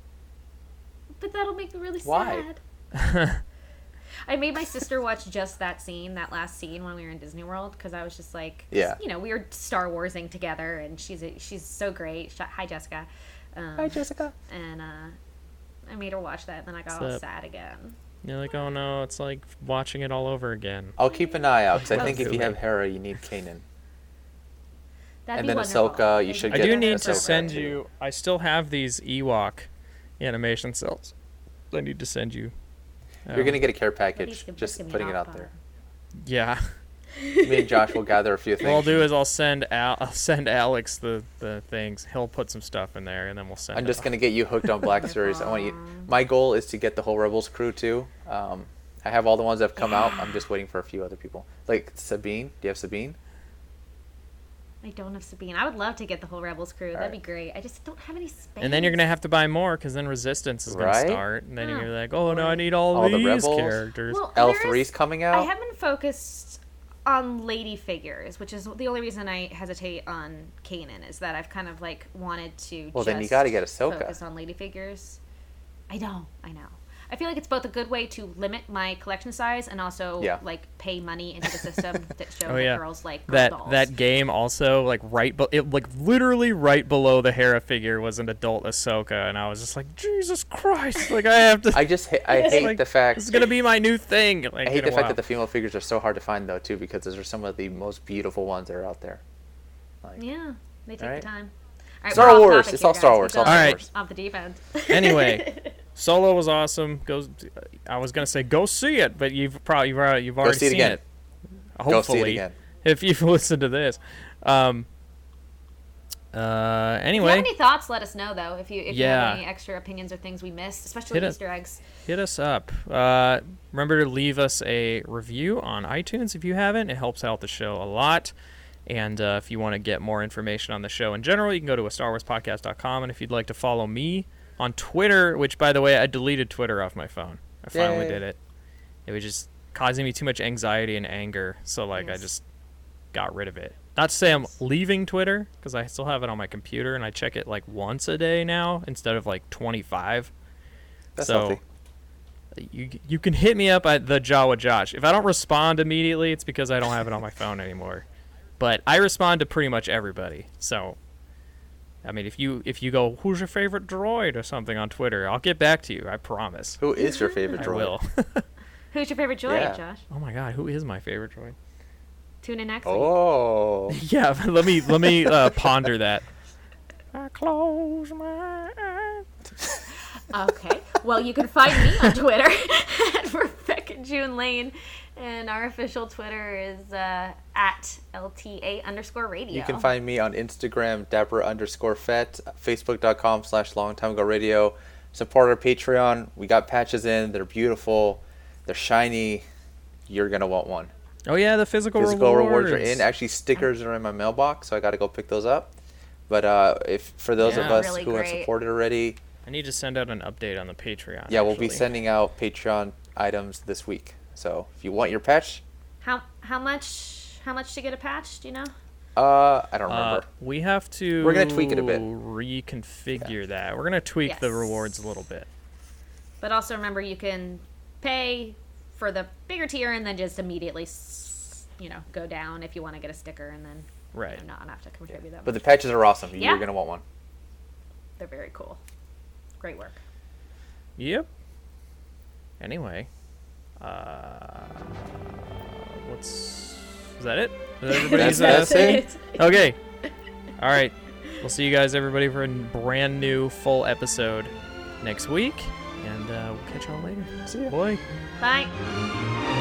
but that'll make me really Why? sad. (laughs) I made my sister watch just that scene, that last scene when we were in Disney World, because I was just like, Yeah. you know, we were Star Warsing together, and she's a, she's so great. Hi, Jessica. Um, Hi, Jessica. And uh, I made her watch that, and then I got What's all up? sad again. You're like, oh no, it's like watching it all over again. I'll keep an eye out because I think if you have Hera, you need Kanan. That'd And be then wonderful. Ahsoka, you Thank should I do a need to send too. you. I still have these Ewok animation cells. I need to send you. You're Um, gonna get a care package. Just putting it out there. Yeah. Me and Josh will gather a few things. What I'll do is I'll send Al. I'll send Alex the the things. He'll put some stuff in there, and then we'll send. I'm it just off. gonna get you hooked on Black Series. I want you. My goal is to get the whole Rebels crew too. Um, I have all the ones that have come out. I'm just waiting for a few other people. Like Sabine. Do you have Sabine? I don't have Sabine. I would love to get the whole Rebels crew. That'd Alright. be great. I just don't have any space. And then you're gonna have to buy more because then Resistance is gonna Right? start, and then Oh, you're like, oh no, I need all, All the these Rebels. characters. Well, L there 3's is- coming out. I haven't focused on lady figures, which is the only reason I hesitate on Kanan is that I've kind of like wanted to. Well, then you gotta get Ahsoka. Focus on lady figures. I know, I know. I feel like it's both a good way to limit my collection size and also Yeah. like pay money into the system (laughs) that shows Oh, yeah. girls like girl that dolls. that game also like right, but it like literally right below the Hera figure was an adult Ahsoka, and I was just like, Jesus Christ! Like I have to. (laughs) I just ha- I (laughs) hate like, the fact. this is gonna be my new thing. Like, I hate the fact that the female figures are so hard to find though too because those are some of the most beautiful ones that are out there. Like, Yeah, they take Alright. the time. All Star Wars. It's here, all Star. Wars. We've All Star Wars. Off the deep end. Anyway, Solo was awesome. Goes. I was gonna say go see it, but you've probably you've already, you've already see it seen again. it. Go Hopefully, see it again. if you've (laughs) listened to this. Um. Uh. If you Anyway, have any thoughts, let us know though. If you if you Yeah. have any extra opinions or things we missed, especially Hit us- Easter eggs. hit us up. Uh, remember to leave us a review on iTunes if you haven't. It helps out the show a lot. And uh, if you want to get more information on the show in general, you can go to a StarWarsPodcast.com. And if you'd like to follow me on Twitter, which by the way, I deleted Twitter off my phone. I finally Yay. did it. It was just causing me too much anxiety and anger, so like I just got rid of it. Not to say I'm leaving Twitter because I still have it on my computer and I check it like once a day now instead of like 25 That's so healthy. you you can hit me up at the Jawa Josh. If I don't respond immediately, it's because I don't have it on my phone anymore. But I respond to pretty much everybody. So I mean, if you if you go, who's your favorite droid or something on Twitter, I'll get back to you. I promise. Who is your favorite I droid? will. (laughs) Who's your favorite droid, Yeah. Josh? oh my god, who is my favorite droid? Tune in next week. Oh. (laughs) Yeah, let me let me (laughs) uh, ponder that. I close my eyes. Okay. Well, you can find me on Twitter at Rebecca June Lane, and our official Twitter is uh, at LTA underscore radio. You can find me on Instagram, Deborah underscore Fett, Facebook.com slash Long Time Ago Radio. Support our Patreon. We got patches in. They're beautiful. They're shiny. You're gonna want one. Oh yeah, the physical, Physical rewards. rewards are in. Actually, stickers are in my mailbox, so I got to go pick those up. But uh, if for those of us Really who have supported already, I need to send out an update on the Patreon. yeah, we'll be sending out Patreon items this week. So if you want your patch, How how much how much to get a patch? Do you know? uh, I don't Uh, remember. we have to. We're gonna tweak it a bit. Reconfigure that. We're gonna tweak the rewards a little bit. But also remember, you can pay for the bigger tier and then just immediately, s- you know, go down if you want to get a sticker and then Right. you know, not have to contribute that. but the patches are awesome. Yeah. You're gonna want one. They're very cool. Great work. Yep. Anyway, Uh, what's is that it? Is that (laughs) everybody's, That's- uh, that's it. Okay. All right. We'll see you guys, everybody, for a brand new full episode next week, and uh, we'll catch y'all later. See ya. Boy. Bye.